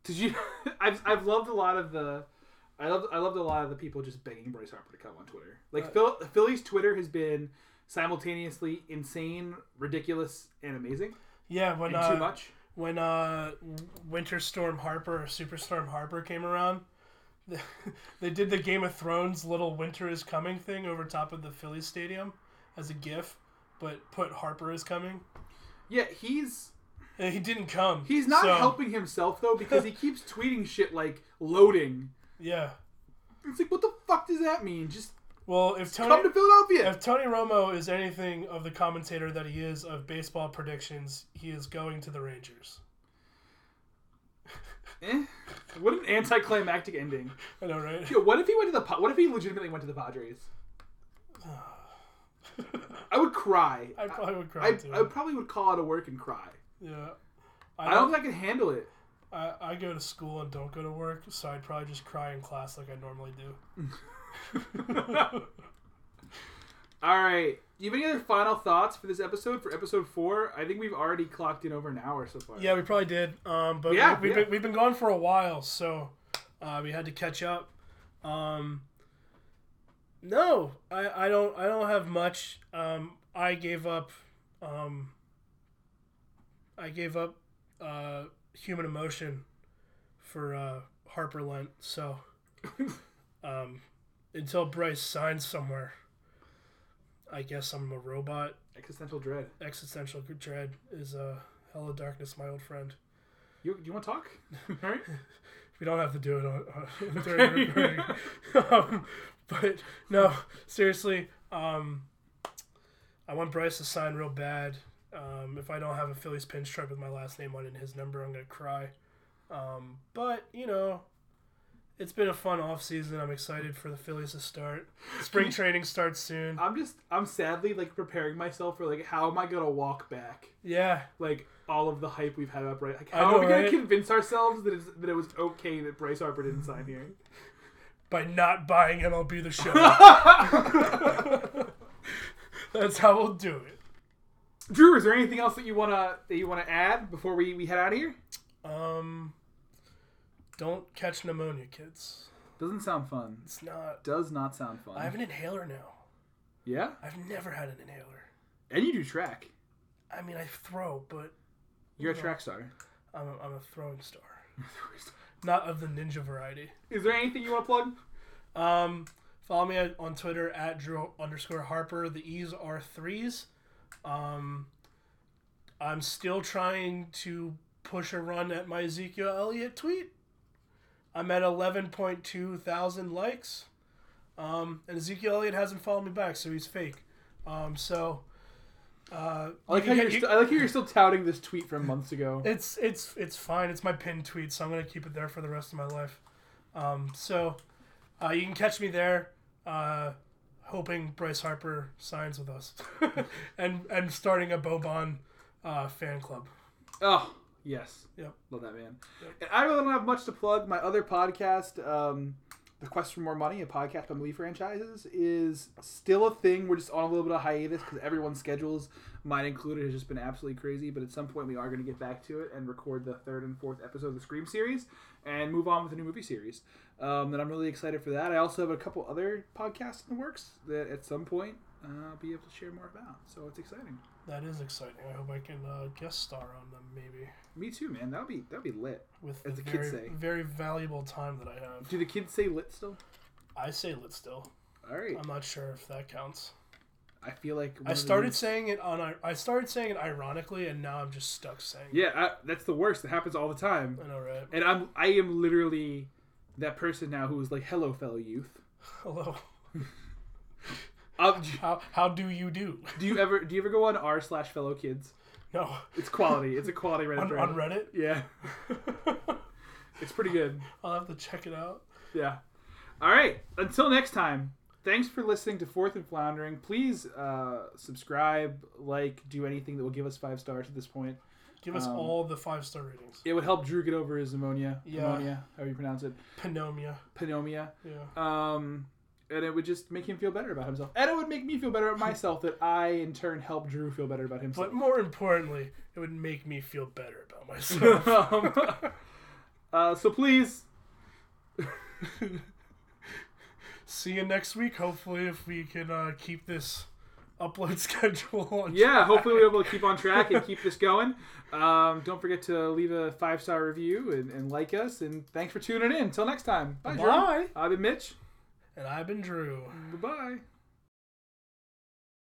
Did you? I've I've loved a lot of the. I loved I loved a lot of the people just begging Bryce Harper to come on Twitter. Like Uh, Phil, Philly's Twitter has been simultaneously insane, ridiculous, and amazing, Yeah, when uh, too much. when uh, Winter Storm Harper or Superstorm Harper came around, they did the Game of Thrones "Little Winter is Coming" thing over top of the Phillies stadium as a GIF, but put Harper is coming. Yeah, he's And he didn't come. he's not so, helping himself though because he keeps tweeting shit like loading. Yeah. It's like what the fuck does that mean? Just Well, if Tony come to Philadelphia. if Tony Romo is anything of the commentator that he is of baseball predictions, he is going to the Rangers. Eh? What an anticlimactic ending. I know, right? Yo, what if he went to the? Pa- What if he legitimately went to the Padres? I would cry. I probably would cry I, too. I probably would call out of work and cry. yeah. I don't think I could handle it. I, I go to school and don't go to work, so I'd probably just cry in class like I normally do. All right. Do you have any other final thoughts for this episode? For episode four, I think we've already clocked in over an hour so far. Yeah, we probably did. Um, but Yeah, we, have yeah. been, we've been gone for a while, so uh, we had to catch up. Um, no, I, I don't I don't have much. Um, I gave up. Um, I gave up uh, human emotion for uh, Harper Lent. So um, until Bryce signs somewhere, I guess I'm a robot. Existential dread. Existential dread is a hello darkness, my old friend. You, do you want to talk? All right. We don't have to do it on, on during the recording. um, but no, seriously, um, I want Bryce to sign real bad. Um, if I don't have a Phillies pinstripe with my last name on it and his number, I'm gonna cry. Um, but you know, it's been a fun off season. I'm excited for the Phillies to start. Spring training starts soon. I'm just, I'm sadly like preparing myself for like, how am I gonna walk back? Yeah, Like all of the hype we've had up, right? Like, how know, are we gonna right? convince ourselves that, it's, that it was okay that Bryce Harper didn't sign here? by not buying MLB the Show. That's how we'll do it. Drew, is there anything else that you wanna that you wanna add before we, we head out of here? Um, don't catch pneumonia, kids. Doesn't sound fun. It's not. Does not sound fun. I have an inhaler now. yeah, I've never had an inhaler. and you do track. I mean, I throw, but You're a track star. I'm a, I'm a throwing star, not of the ninja variety. Is there anything you want to plug? Um, follow me on Twitter at Drew underscore Harper. The E's are threes. Um, I'm still trying to push a run at my Ezekiel Elliott tweet. I'm at 11.2 thousand likes. Um, and Ezekiel Elliott hasn't followed me back, so he's fake. Um, so, uh, I like you how you're you- st- I like how you're still touting this tweet from months ago. it's it's it's fine. It's my pinned tweet, so I'm gonna keep it there for the rest of my life. Um, so uh, you can catch me there, uh, hoping Bryce Harper signs with us, and and starting a Bobon uh, fan club. Oh, yes. Yep. Love that man. Yep. And I really don't have much to plug. My other podcast, um, The Quest for More Money, a podcast by movie franchises, is still a thing. We're just on a little bit of hiatus because everyone's schedules, mine included, has just been absolutely crazy. But at some point, we are going to get back to it and record the third and fourth episode of the Scream series and move on with a new movie series. Um, and I'm really excited for that. I also have a couple other podcasts in the works that at some point uh, I'll be able to share more about. So it's exciting. That is exciting. I hope I can uh, guest star on them maybe Me too, man. That'll be that'll be lit. with As the the kids very say. very valuable time that I have. Do the kids say lit still? I say lit still. All right. I'm not sure if that counts. I feel like I started these- saying it on I started saying it ironically, and now I'm just stuck saying. it. Yeah, I, that's the worst. It happens all the time, I know, right? and I'm I am literally that person now who is like, "Hello, fellow youth." Hello. Um, How how do you do? do you ever do you ever go on r slash fellow kids? No, It's quality. It's a quality Reddit on, thread. on Reddit. Yeah, it's pretty good. I'll have to check it out. Yeah. All right. Until next time. Thanks for listening to Fourth and Floundering. Please uh, subscribe, like, do anything that will give us five stars at this point. Give us Um, all the five star ratings. It would help Drew get over his pneumonia. Yeah. Pneumonia, however you pronounce it. Pneumonia. Pneumonia. Yeah. Um, and it would just make him feel better about himself. And it would make me feel better about myself that I, in turn, help Drew feel better about himself. But more importantly, it would make me feel better about myself. um, uh, so please, See you next week. Hopefully, if we can uh, keep this upload schedule on. yeah, track. hopefully we're able to keep on track and keep this going. Um, don't forget to leave a five star review and, and like us. And thanks for tuning in. Until next time. Bye, Drew. Bye. I've been Mitch. And I've been Drew. Bye.